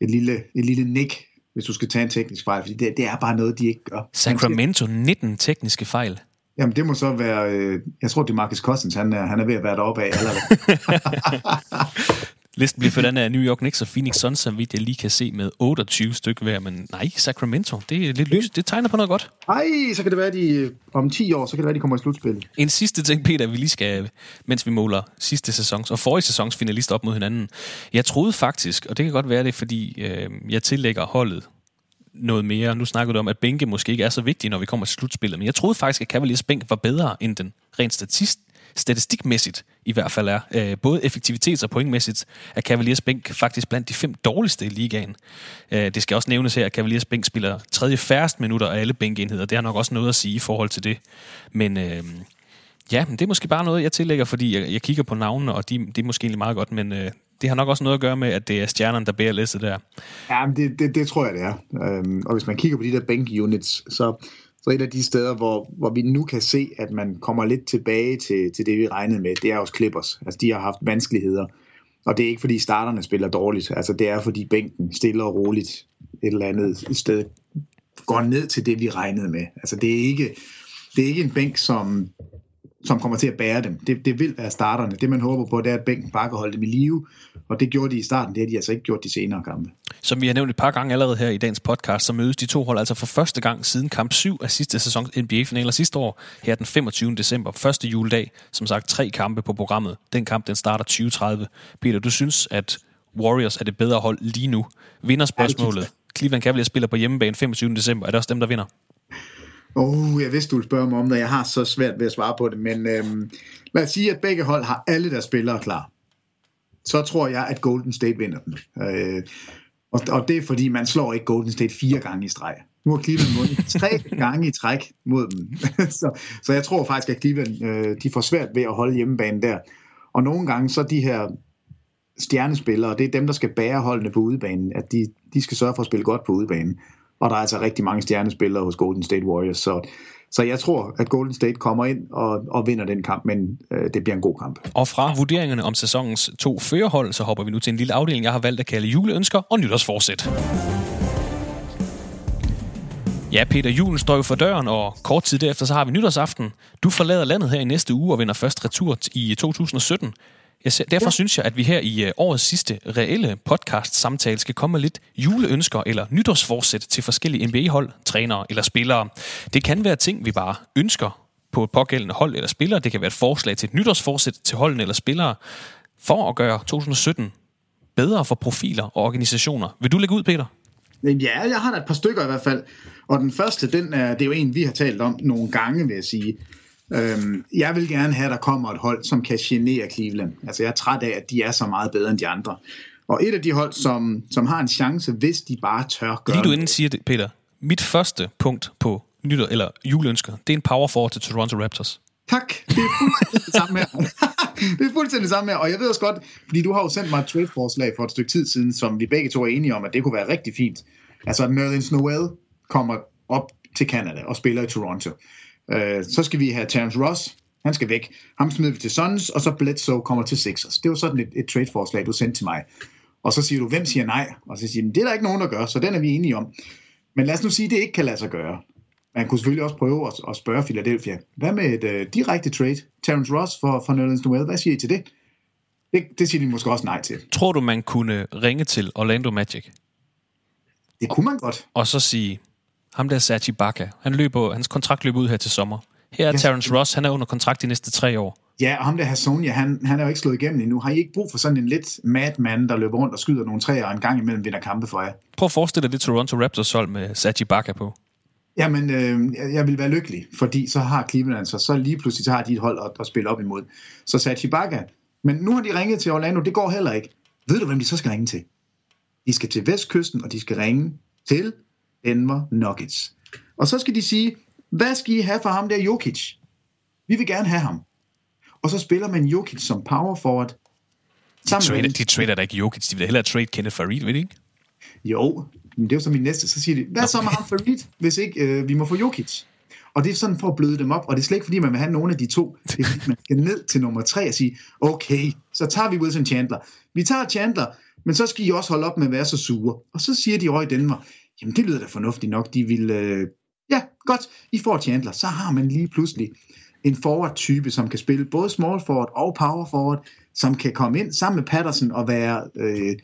et, lille, et lille nik, hvis du skal tage en teknisk fejl, fordi det, det er bare noget, de ikke gør. Sacramento 19 tekniske fejl. Jamen, det må så være... Øh, jeg tror, det er Marcus Cousins. Han er, han er ved at være deroppe af allerede. Listen bliver for af New York Knicks og Phoenix Suns, som vidt jeg lige kan se med 28 stykker hver, men nej, Sacramento, det er lidt lys. Det tegner på noget godt. Ej, så kan det være, at de om 10 år, så kan det være, at de kommer i slutspillet. En sidste ting, Peter, vi lige skal, mens vi måler sidste sæsons og forrige sæsons finalister op mod hinanden. Jeg troede faktisk, og det kan godt være det, fordi øh, jeg tillægger holdet noget mere. Nu snakker du om, at bænke måske ikke er så vigtig, når vi kommer til slutspillet, men jeg troede faktisk, at Cavaliers bænk var bedre end den rent statist, statistikmæssigt i hvert fald er. Øh, både effektivitets- og pointmæssigt er Cavaliers bænk faktisk blandt de fem dårligste i ligaen. Øh, det skal også nævnes her, at Cavaliers bænk spiller tredje færrest minutter af alle bænkenheder. Det har nok også noget at sige i forhold til det. Men øh, ja, men det er måske bare noget, jeg tillægger, fordi jeg, jeg kigger på navnene, og de, det er måske egentlig meget godt, men øh, det har nok også noget at gøre med, at det er stjernerne, der bærer læsset der. Ja, men det, det, det tror jeg, det er. Øhm, og hvis man kigger på de der bank units, så, så et af de steder, hvor, hvor vi nu kan se, at man kommer lidt tilbage til, til det, vi regnede med, det er hos Clippers. Altså, de har haft vanskeligheder. Og det er ikke, fordi starterne spiller dårligt. Altså, det er, fordi bænken stille og roligt et eller andet sted går ned til det, vi regnede med. Altså, det er ikke, det er ikke en bænk, som som kommer til at bære dem. Det, det vil være starterne. Det man håber på, det er, at bænken bare kan holde dem i live, og det gjorde de i starten. Det har de altså ikke gjort de senere kampe. Som vi har nævnt et par gange allerede her i dagens podcast, så mødes de to hold altså for første gang siden kamp 7 af sidste sæson NBA-finaler sidste år, her den 25. december, første juledag. Som sagt, tre kampe på programmet. Den kamp, den starter 2030. Peter, du synes, at Warriors er det bedre hold lige nu? Vinder spørgsmålet. Cleveland Cavaliers spiller på hjemmebane 25. december. Er det også dem, der vinder? Oh, jeg vidste, du ville spørge mig om det. Jeg har så svært ved at svare på det, men øhm, lad os sige, at begge hold har alle deres spillere klar. Så tror jeg, at Golden State vinder dem. Øh, og, og det er fordi, man slår ikke Golden State fire gange i streg. Nu har Cleveland vundet tre gange i træk mod dem. så, så jeg tror faktisk, at Cleveland øh, de får svært ved at holde hjemmebanen der. Og nogle gange så de her stjernespillere, det er dem, der skal bære holdene på udebanen, at de, de skal sørge for at spille godt på udebanen. Og der er altså rigtig mange stjernespillere hos Golden State Warriors, så, så jeg tror, at Golden State kommer ind og, og vinder den kamp, men øh, det bliver en god kamp. Og fra vurderingerne om sæsonens to førerhold, så hopper vi nu til en lille afdeling, jeg har valgt at kalde juleønsker og nytårsforsæt. Ja, Peter, julen står jo for døren, og kort tid derefter så har vi nytårsaften. Du forlader landet her i næste uge og vender først retur i 2017. Jeg ser, derfor ja. synes jeg, at vi her i uh, årets sidste reelle podcast-samtale skal komme med lidt juleønsker eller nytårsforsæt til forskellige NBA-hold, trænere eller spillere. Det kan være ting, vi bare ønsker på et pågældende hold eller spillere. Det kan være et forslag til et nytårsforsæt til holdene eller spillere for at gøre 2017 bedre for profiler og organisationer. Vil du lægge ud, Peter? Ja, jeg har da et par stykker i hvert fald. Og den første, den er, det er jo en, vi har talt om nogle gange, vil jeg sige. Øhm, jeg vil gerne have, at der kommer et hold, som kan genere Cleveland. Altså jeg er træt af, at de er så meget bedre end de andre. Og et af de hold, som, som har en chance, hvis de bare tør gøre Lige du inden siger det, Peter. Mit første punkt på nytår, eller juleønsker, det er en power forward til Toronto Raptors. Tak. Det er fuldstændig det samme her. det er fuldstændig det samme her. Og jeg ved også godt, fordi du har jo sendt mig et trade-forslag for et stykke tid siden, som vi begge to er enige om, at det kunne være rigtig fint. Altså, at Nerlens Noel kommer op til Canada og spiller i Toronto. Øh, så skal vi have Terence Ross, han skal væk. Ham smider vi til Suns, og så Bledsoe kommer til Sixers. Det var sådan et, et trade-forslag, du sendte til mig. Og så siger du, hvem siger nej? Og så siger du, det er der ikke nogen, der gør, så den er vi enige om. Men lad os nu sige, at det ikke kan lade sig gøre. Man kunne selvfølgelig også prøve at, at spørge Philadelphia. Hvad med et uh, direkte trade? Terence Ross for, for Nerlens Noel, hvad siger I til det? det? Det siger de måske også nej til. Tror du, man kunne ringe til Orlando Magic? Det kunne man godt. Og så sige, ham der Sergi Baca, han løber, hans kontrakt løber ud her til sommer. Her er yes. Terence Ross, han er under kontrakt de næste tre år. Ja, og ham der Hassonia, han, han er jo ikke slået igennem endnu. Har I ikke brug for sådan en lidt madman, der løber rundt og skyder nogle træer og en gang imellem vinder kampe for jer? Prøv at forestille dig det Toronto Raptors hold med Sergi Baca på. Jamen, øh, jeg vil være lykkelig, fordi så har Cleveland så, så lige pludselig så har de et hold at, at spille op imod. Så Sergi Baca. Men nu har de ringet til Orlando, det går heller ikke. Ved du, hvem de så skal ringe til? De skal til Vestkysten, og de skal ringe til Denver Nuggets. Og så skal de sige, hvad skal I have for ham der Jokic? Vi vil gerne have ham. Og så spiller man Jokic som power forward. De trader, de trader da ikke Jokic, de vil hellere trade Kenneth Farid, ved de ikke? Jo, men det er jo så min næste. Så siger de, hvad så med ham Farid, hvis ikke øh, vi må få Jokic? Og det er sådan for at bløde dem op, og det er slet ikke fordi, man vil have nogen af de to. Det er fordi, man skal ned til nummer tre og sige, okay, så tager vi Wilson Chandler. Vi tager Chandler, men så skal I også holde op med at være så sure. Og så siger de over i Danmark, jamen det lyder da fornuftigt nok, de vil, øh, ja, godt, I får Chandler, så har man lige pludselig en forward-type, som kan spille både small forward og power forward, som kan komme ind sammen med Patterson og være, øh,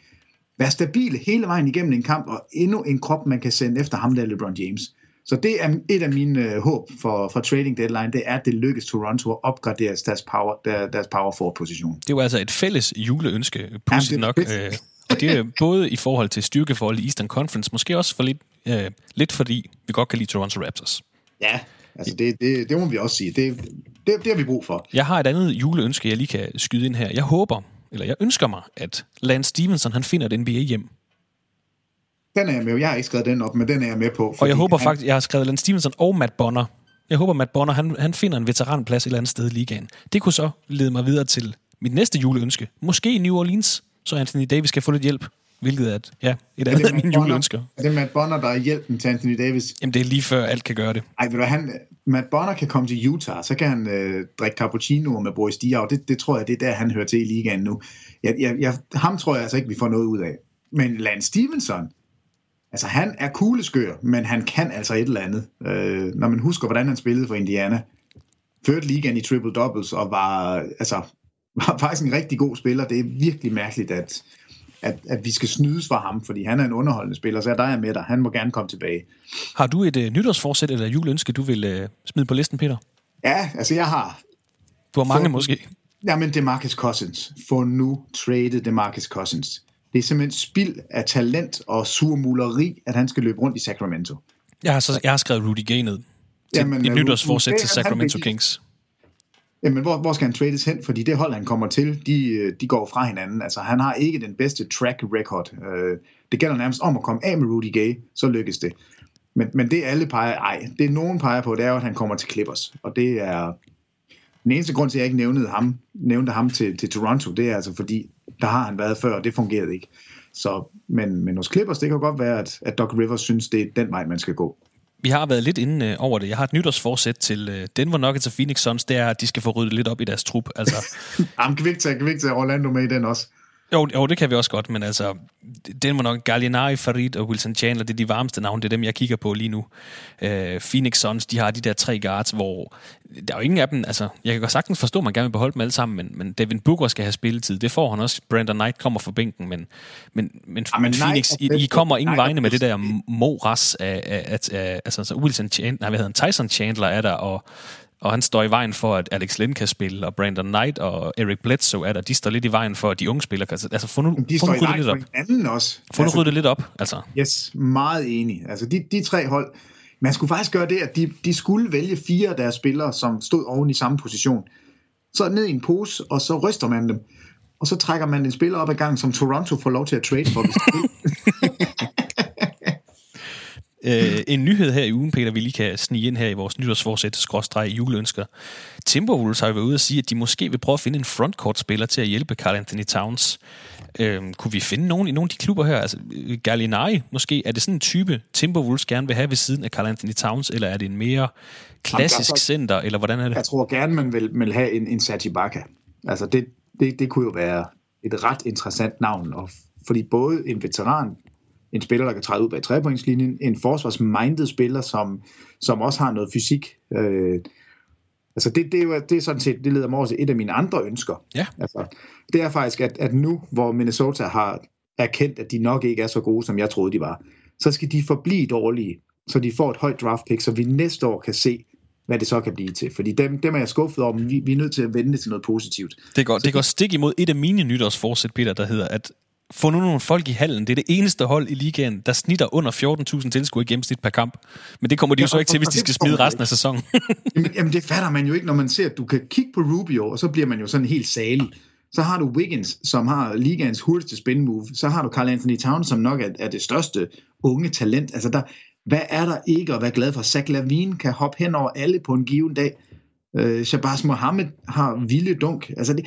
være stabile hele vejen igennem en kamp, og endnu en krop, man kan sende efter ham, der er LeBron James. Så det er et af mine øh, håb for, for trading deadline, det er, at det lykkes Toronto at opgradere deres power, der, deres power forward position. Det var altså et fælles juleønske, pudsigt nok. Øh, og det er både i forhold til styrkeforhold i Eastern Conference, måske også for lidt, øh, lidt fordi vi godt kan lide Toronto Raptors. Ja, altså det, det, det må vi også sige. Det, det, det har vi brug for. Jeg har et andet juleønske, jeg lige kan skyde ind her. Jeg håber, eller jeg ønsker mig, at Lance Stevenson han finder et NBA hjem. Den er jeg med. Jeg har ikke skrevet den op, men den er jeg med på. Og jeg håber han, faktisk, jeg har skrevet Lance Stevenson og Matt Bonner. Jeg håber, Matt Bonner han, han finder en veteranplads et eller andet sted i ligaen. Det kunne så lede mig videre til mit næste juleønske. Måske i New Orleans, så Anthony Davis kan få lidt hjælp. Hvilket er, ja, et andet af mine juleønsker. Er det Matt Bonner, der er hjælpen til Anthony Davis? Jamen, det er lige før alt kan gøre det. Ej, ved du, han, Matt Bonner kan komme til Utah, så kan han øh, drikke cappuccino med Boris Diaw. Det, det tror jeg, det er der, han hører til i ligaen nu. Jeg, jeg, jeg, ham tror jeg altså ikke, vi får noget ud af. Men Lance Stevenson, altså han er kugleskør, men han kan altså et eller andet. Øh, når man husker, hvordan han spillede for Indiana. Førte ligaen i triple doubles og var, altså, var faktisk en rigtig god spiller. Det er virkelig mærkeligt, at, at, at vi skal snydes for ham, fordi han er en underholdende spiller, så der er med dig. Han må gerne komme tilbage. Har du et øh, nytårsforsæt eller juleønske, du vil øh, smide på listen, Peter? Ja, altså jeg har... Du har mange For- måske. Jamen, DeMarcus Cousins. Få nu traded DeMarcus Cousins. Det er simpelthen spild af talent og surmuleri, at han skal løbe rundt i Sacramento. Jeg har, så, jeg har skrevet Rudy Gay ned. Til Jamen, et øh, nytårsforsæt Rudy til han- han Sacramento vil- Kings. Jamen, hvor, hvor skal han trades hen? Fordi det hold, han kommer til, de, øh, de går fra hinanden. Altså, han har ikke den bedste track record. Øh, det gælder nærmest om at komme af med Rudy Gay, så lykkes det. Men, men det alle peger, ej, det nogen peger på, det er jo, at han kommer til Clippers. Og det er den eneste grund til, at jeg ikke nævnte ham, nævnte ham til, til Toronto, det er altså fordi, der har han været før, og det fungerede ikke. Så, men, men hos Clippers, det kan godt være, at, at Doc Rivers synes, det er den vej, man skal gå. Vi har været lidt inde øh, over det. Jeg har et nytårsforsæt til øh, Denver Nuggets og Phoenix Suns. Det er, at de skal få ryddet lidt op i deres trup. Altså, Jamen, kan vi ikke tage, kan vi ikke tage Orlando med i den også? Jo, jo, det kan vi også godt, men altså, Denver Nuggets, Gallinari, Farid og Wilson Chandler, det er de varmeste navne. Det er dem, jeg kigger på lige nu. Øh, Phoenix Suns, de har de der tre guards, hvor der er jo ingen af dem, altså, jeg kan godt sagtens forstå, at man gerne vil beholde dem alle sammen, men, men Devin Booker skal have spilletid. Det får han også. Brandon Knight kommer fra bænken, men, men, men, Ja, men men Phoenix, er I, I kommer ingen er vegne med det der moras af, af, af, af altså, så Wilson Chandler, nej, hvad hedder han, Tyson Chandler er der, og, og han står i vejen for, at Alex Len kan spille, og Brandon Knight og Eric Bledsoe er der. De står lidt i vejen for, at de unge spillere kan... Altså, få nu, De få står nu i lidt op. hinanden også. Få nu Altså, ryddet lidt op, altså. Yes, meget enig. Altså de, de tre hold, man skulle faktisk gøre det, at de, de skulle vælge fire af deres spillere, som stod oven i samme position. Så ned i en pose, og så ryster man dem. Og så trækker man en spiller op ad gang, som Toronto får lov til at trade for. Øh, en nyhed her i ugen, Peter, vi lige kan snige ind her i vores nytårsforsæt, skråstreg juleønsker. Timberwolves har jo været ude at sige, at de måske vil prøve at finde en frontcourt-spiller til at hjælpe Carl Anthony Towns. Øh, kunne vi finde nogen i nogle af de klubber her? Altså, Gallinari måske? Er det sådan en type, Timberwolves gerne vil have ved siden af Carl Anthony Towns, eller er det en mere klassisk Jamen, center, eller hvordan er det? Jeg tror gerne, man vil, vil have en, en Serge Ibaka. Altså det, det, det kunne jo være et ret interessant navn, og fordi både en veteran, en spiller, der kan træde ud bag trepointslinjen, en forsvarsminded spiller, som, som også har noget fysik. Øh, altså det, det, er det er sådan set, det leder mig over til et af mine andre ønsker. Ja. Altså, det er faktisk, at, at nu, hvor Minnesota har erkendt, at de nok ikke er så gode, som jeg troede, de var, så skal de forblive dårlige, så de får et højt draft pick, så vi næste år kan se, hvad det så kan blive til. Fordi dem, dem er jeg skuffet over, men vi, vi er nødt til at vende det til noget positivt. Det går, det går stik imod et af mine nytårsforsæt, Peter, der hedder, at få nu nogle folk i hallen. Det er det eneste hold i ligaen, der snitter under 14.000 tilskuere i gennemsnit per kamp. Men det kommer de jo så ikke til, hvis de skal smide resten af sæsonen. Jamen, jamen det fatter man jo ikke, når man ser, at du kan kigge på Rubio, og så bliver man jo sådan helt salig. Så har du Wiggins, som har ligaens hurtigste spin move. Så har du Carl Anthony Towns, som nok er, er det største unge talent. Altså, der, hvad er der ikke at være glad for? Zach Lavine kan hoppe hen over alle på en given dag. Øh, Shabazz Mohammed har vilde dunk. Altså, det,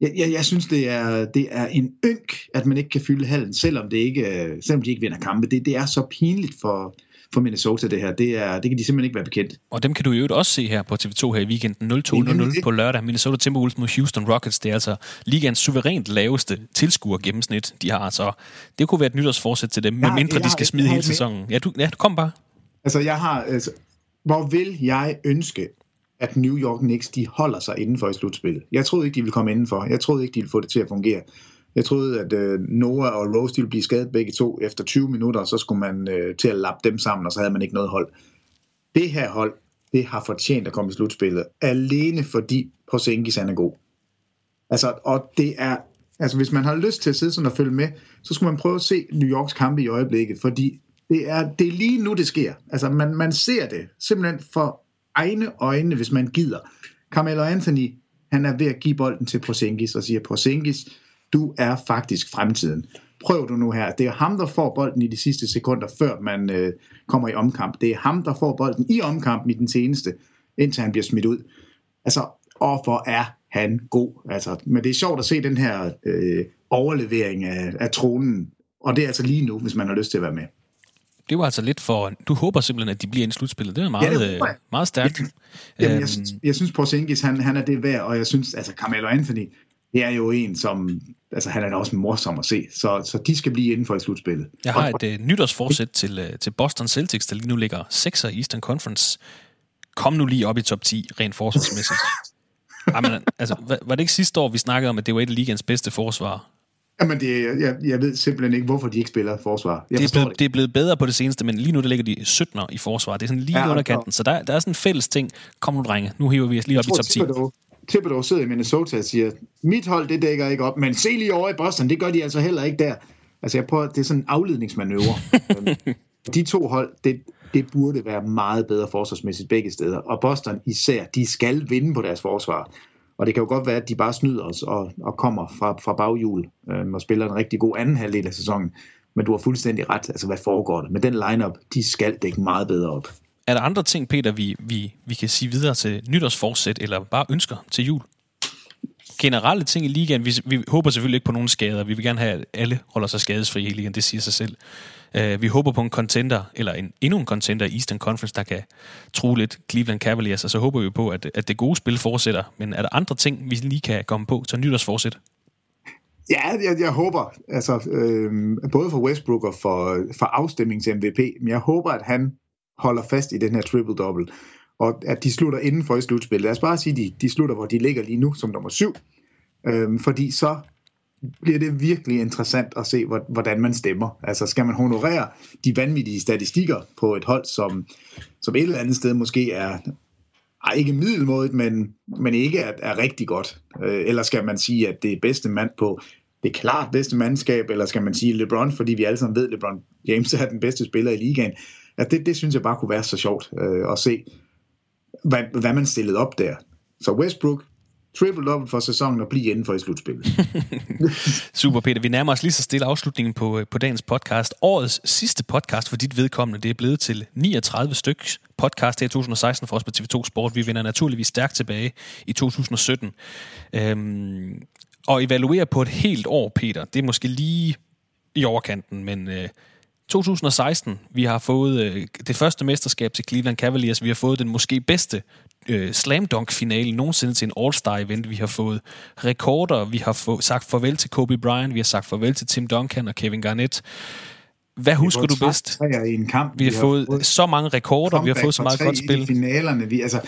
jeg, jeg, jeg synes, det er, det er en ynk, at man ikke kan fylde hallen, selvom, det ikke, øh, selvom de ikke vinder kampe. Det, det er så pinligt for, for Minnesota, det her. Det, er, det kan de simpelthen ikke være bekendt. Og dem kan du i øvrigt også se her på TV2 her i weekenden 0-2-0 på lørdag. Minnesota Timberwolves mod Houston Rockets. Det er altså ligaens suverænt laveste tilskuer gennemsnit, de har. Så det kunne være et nytårsforsæt til dem, Jeg- medmindre de skal smide hele sæsonen. Ja, du, ja, du kom bare. Altså, jeg har... Altså, hvor vil jeg ønske, at New York Knicks, de holder sig indenfor i slutspillet. Jeg troede ikke, de ville komme indenfor. Jeg troede ikke, de ville få det til at fungere. Jeg troede, at øh, Noah og Rose ville blive skadet begge to efter 20 minutter, og så skulle man øh, til at lappe dem sammen, og så havde man ikke noget hold. Det her hold, det har fortjent at komme i slutspillet, alene fordi Porzingis han er god. Altså, og det er, altså hvis man har lyst til at sidde sådan og følge med, så skulle man prøve at se New Yorks kampe i øjeblikket, fordi det er, det er lige nu, det sker. Altså, man, man ser det simpelthen for egne øjne, hvis man gider. Carmelo Anthony, han er ved at give bolden til Porzingis og siger, Porzingis, du er faktisk fremtiden. Prøv du nu her. Det er ham, der får bolden i de sidste sekunder, før man øh, kommer i omkamp. Det er ham, der får bolden i omkampen i den seneste, indtil han bliver smidt ud. Altså, og hvor er han god. Altså, men det er sjovt at se den her øh, overlevering af, af tronen, og det er altså lige nu, hvis man har lyst til at være med. Det var altså lidt for... Du håber simpelthen, at de bliver i slutspillet. Det er meget, ja, det meget stærkt. Jamen, jeg, øhm. synes, jeg synes Porzingis, han, han er det værd, og jeg synes, altså Carmelo Anthony, det er jo en, som... Altså, han er da også morsom at se, så, så de skal blive inden for i slutspillet. Jeg har et uh, nytårsforsæt til, uh, til Boston Celtics, der lige nu ligger 6'er i Eastern Conference. Kom nu lige op i top 10, rent forsvarsmæssigt. Jamen, altså, var det ikke sidste år, vi snakkede om, at det var et af ligens bedste forsvar? Jamen, det, jeg, jeg ved simpelthen ikke, hvorfor de ikke spiller forsvar. Jeg det, er blevet, det. det er blevet bedre på det seneste, men lige nu der ligger de 17'er i forsvar. Det er sådan lige ja, under kanten. Så der, der er sådan en fælles ting. Kom nu, drenge. Nu hiver vi os lige op i top 10. Thibodeau sidder i Minnesota og siger, mit hold, det dækker ikke op, men se lige over i Boston, det gør de altså heller ikke der. Altså, jeg prøver, det er sådan en afledningsmanøvre. de to hold, det, det burde være meget bedre forsvarsmæssigt begge steder. Og Boston især, de skal vinde på deres forsvar. Og det kan jo godt være, at de bare snyder os og, og kommer fra, fra baghjul øh, og spiller en rigtig god anden halvdel af sæsonen. Men du har fuldstændig ret. Altså, hvad foregår der? Med den lineup, de skal dække meget bedre op. Er der andre ting, Peter, vi, vi, vi kan sige videre til nytårsforsæt, eller bare ønsker til jul? Generelle ting i ligaen, vi, vi håber selvfølgelig ikke på nogen skader. Vi vil gerne have, at alle holder sig skadesfri i ligaen, det siger sig selv. Uh, vi håber på en contender, eller en, endnu en contender i Eastern Conference, der kan tro lidt Cleveland Cavaliers, og så håber vi på, at, at det gode spil fortsætter. Men er der andre ting, vi lige kan komme på så nytårsforsæt? Ja, jeg, jeg håber, altså øh, både for Westbrook og for, for afstemnings-MVP, men jeg håber, at han holder fast i den her triple-double, og at de slutter inden for i slutspillet. Lad os bare sige, at de, de slutter, hvor de ligger lige nu, som nummer syv, øh, fordi så bliver det virkelig interessant at se, hvordan man stemmer. Altså skal man honorere de vanvittige statistikker på et hold, som, som et eller andet sted måske er er ikke middelmådet, men, men ikke er, er rigtig godt. Øh, eller skal man sige, at det er bedste mand på det klart bedste mandskab, eller skal man sige LeBron, fordi vi alle sammen ved, at LeBron James er den bedste spiller i ligaen. Altså det, det synes jeg bare kunne være så sjovt øh, at se, hvad, hvad man stillede op der. Så Westbrook, triple-double for sæsonen og blive inden for i slutspillet. Super, Peter. Vi nærmer os lige så stille afslutningen på, øh, på dagens podcast. Årets sidste podcast for dit vedkommende, det er blevet til 39 stykker podcast her i 2016 for os på TV2 Sport. Vi vender naturligvis stærkt tilbage i 2017. Øhm, og evaluere på et helt år, Peter, det er måske lige i overkanten, men... Øh, 2016, vi har fået øh, det første mesterskab til Cleveland Cavaliers. Vi har fået den måske bedste øh, slam dunk finale nogensinde til en All-Star event. Vi har fået rekorder. Vi har få, sagt farvel til Kobe Bryant. Vi har sagt farvel til Tim Duncan og Kevin Garnett. Hvad husker du bedst? I en kamp. Vi har, vi har fået, fået så mange rekorder, vi har fået så meget godt spil. finalerne. Vi, altså,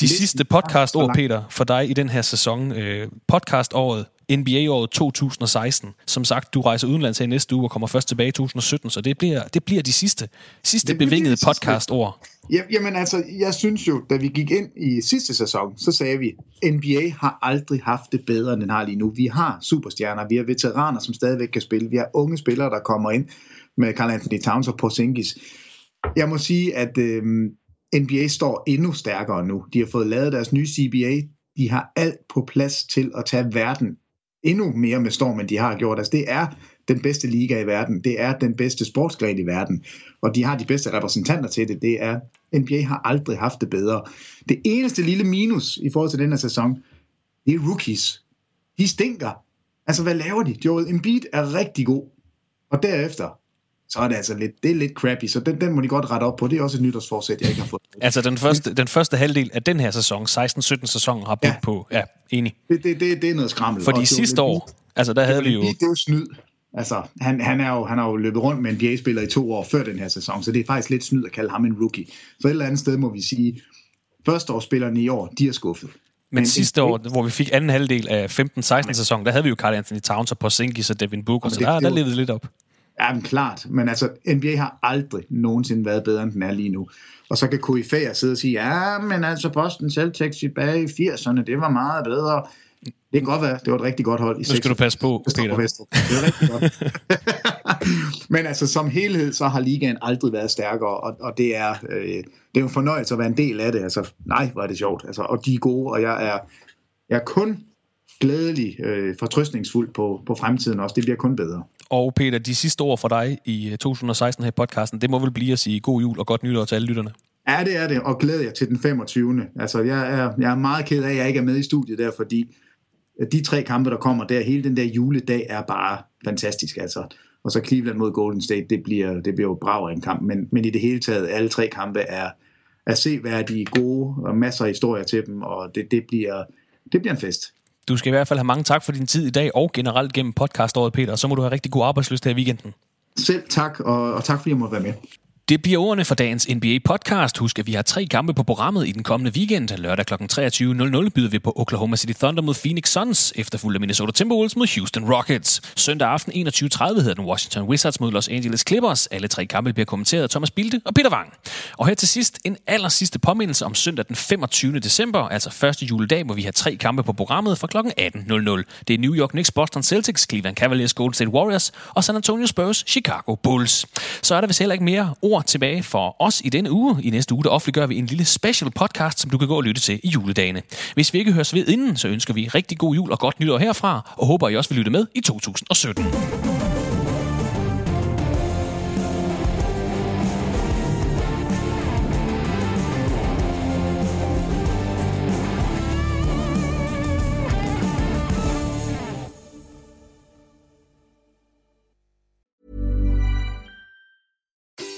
De sidste podcast-ord, Peter, for dig i den her sæson. Øh, podcast-året NBA-året 2016. Som sagt, du rejser udenlands her næste uge og kommer først tilbage i 2017, så det bliver, det bliver de sidste, sidste det bevingede podcast-ord. Ja, jamen altså, jeg synes jo, da vi gik ind i sidste sæson, så sagde vi, NBA har aldrig haft det bedre, end den har lige nu. Vi har superstjerner, vi har veteraner, som stadigvæk kan spille, vi har unge spillere, der kommer ind med Carl Anthony Towns og Porzingis. Jeg må sige, at øh, NBA står endnu stærkere nu. De har fået lavet deres nye CBA, de har alt på plads til at tage verden endnu mere med storm, end de har gjort. Altså, det er den bedste liga i verden. Det er den bedste sportsgren i verden. Og de har de bedste repræsentanter til det. Det er, NBA har aldrig haft det bedre. Det eneste lille minus i forhold til den her sæson, det er rookies. De stinker. Altså, hvad laver de? Joel Embiid er rigtig god. Og derefter, så er det altså lidt, det er lidt crappy, så den, den må de godt rette op på. Det er også et nytårsforsæt, jeg ikke har fået. altså den første, den første halvdel af den her sæson, 16-17 sæson, har budt ja. på, ja, enig. Det, det, det, det er noget skrammel. Fordi sidste år, altså der havde vi jo... Det er jo snyd. Altså, han, han, er jo, han har jo løbet rundt med en NBA-spiller i to år før den her sæson, så det er faktisk lidt snyd at kalde ham en rookie. Så et eller andet sted må vi sige, førsteårsspillerne i år, de er skuffet. Men, Men sidste år, hvor vi fik anden halvdel af 15-16 sæson, der havde vi jo Carl Anthony Towns og Porzingis og Devin Booker, så der, det der levede lidt op. Ja, men klart. Men altså, NBA har aldrig nogensinde været bedre, end den er lige nu. Og så kan KFA'er sidde og sige, ja, men altså Boston Celtics tilbage i 80'erne, det var meget bedre. Det kan godt være, det var et rigtig godt hold i Nu skal du passe på, Peter. Det er rigtig godt. Men altså, som helhed, så har ligaen aldrig været stærkere, og, og det, er, øh, det er jo en fornøjelse at være en del af det. Altså, nej, hvor er det sjovt. Altså, og de er gode, og jeg er, jeg er kun glædelig, øh, fortrøstningsfuld på, på fremtiden også. Det bliver kun bedre. Og Peter, de sidste ord for dig i øh, 2016 her i podcasten, det må vel blive at sige god jul og godt nytår til alle lytterne. Ja, det er det, og glæder jeg til den 25. Altså, jeg er, jeg er meget ked af, at jeg ikke er med i studiet der, fordi øh, de tre kampe, der kommer der, hele den der juledag er bare fantastisk, altså. Og så Cleveland mod Golden State, det bliver, det bliver jo brav en kamp, men, men i det hele taget, alle tre kampe er, er de gode, og masser af historier til dem, og det, det, bliver, det bliver en fest. Du skal i hvert fald have mange tak for din tid i dag, og generelt gennem podcaståret, Peter. Så må du have rigtig god arbejdsløst her i weekenden. Selv tak, og, og tak fordi jeg måtte være med. Det bliver ordene for dagens NBA-podcast. Husk, at vi har tre kampe på programmet i den kommende weekend. Lørdag kl. 23.00 byder vi på Oklahoma City Thunder mod Phoenix Suns, efterfulgt af Minnesota Timberwolves mod Houston Rockets. Søndag aften 21.30 hedder den Washington Wizards mod Los Angeles Clippers. Alle tre kampe bliver kommenteret af Thomas Bilde og Peter Wang. Og her til sidst en aller sidste påmindelse om søndag den 25. december, altså første juledag, hvor vi har tre kampe på programmet fra kl. 18.00. Det er New York Knicks, Boston Celtics, Cleveland Cavaliers, Golden State Warriors og San Antonio Spurs, Chicago Bulls. Så er der vist heller ikke mere ord tilbage for os i denne uge. I næste uge der offentliggør vi en lille special podcast, som du kan gå og lytte til i juledagene. Hvis vi ikke høres ved inden, så ønsker vi rigtig god jul og godt nytår herfra, og håber, I også vil lytte med i 2017.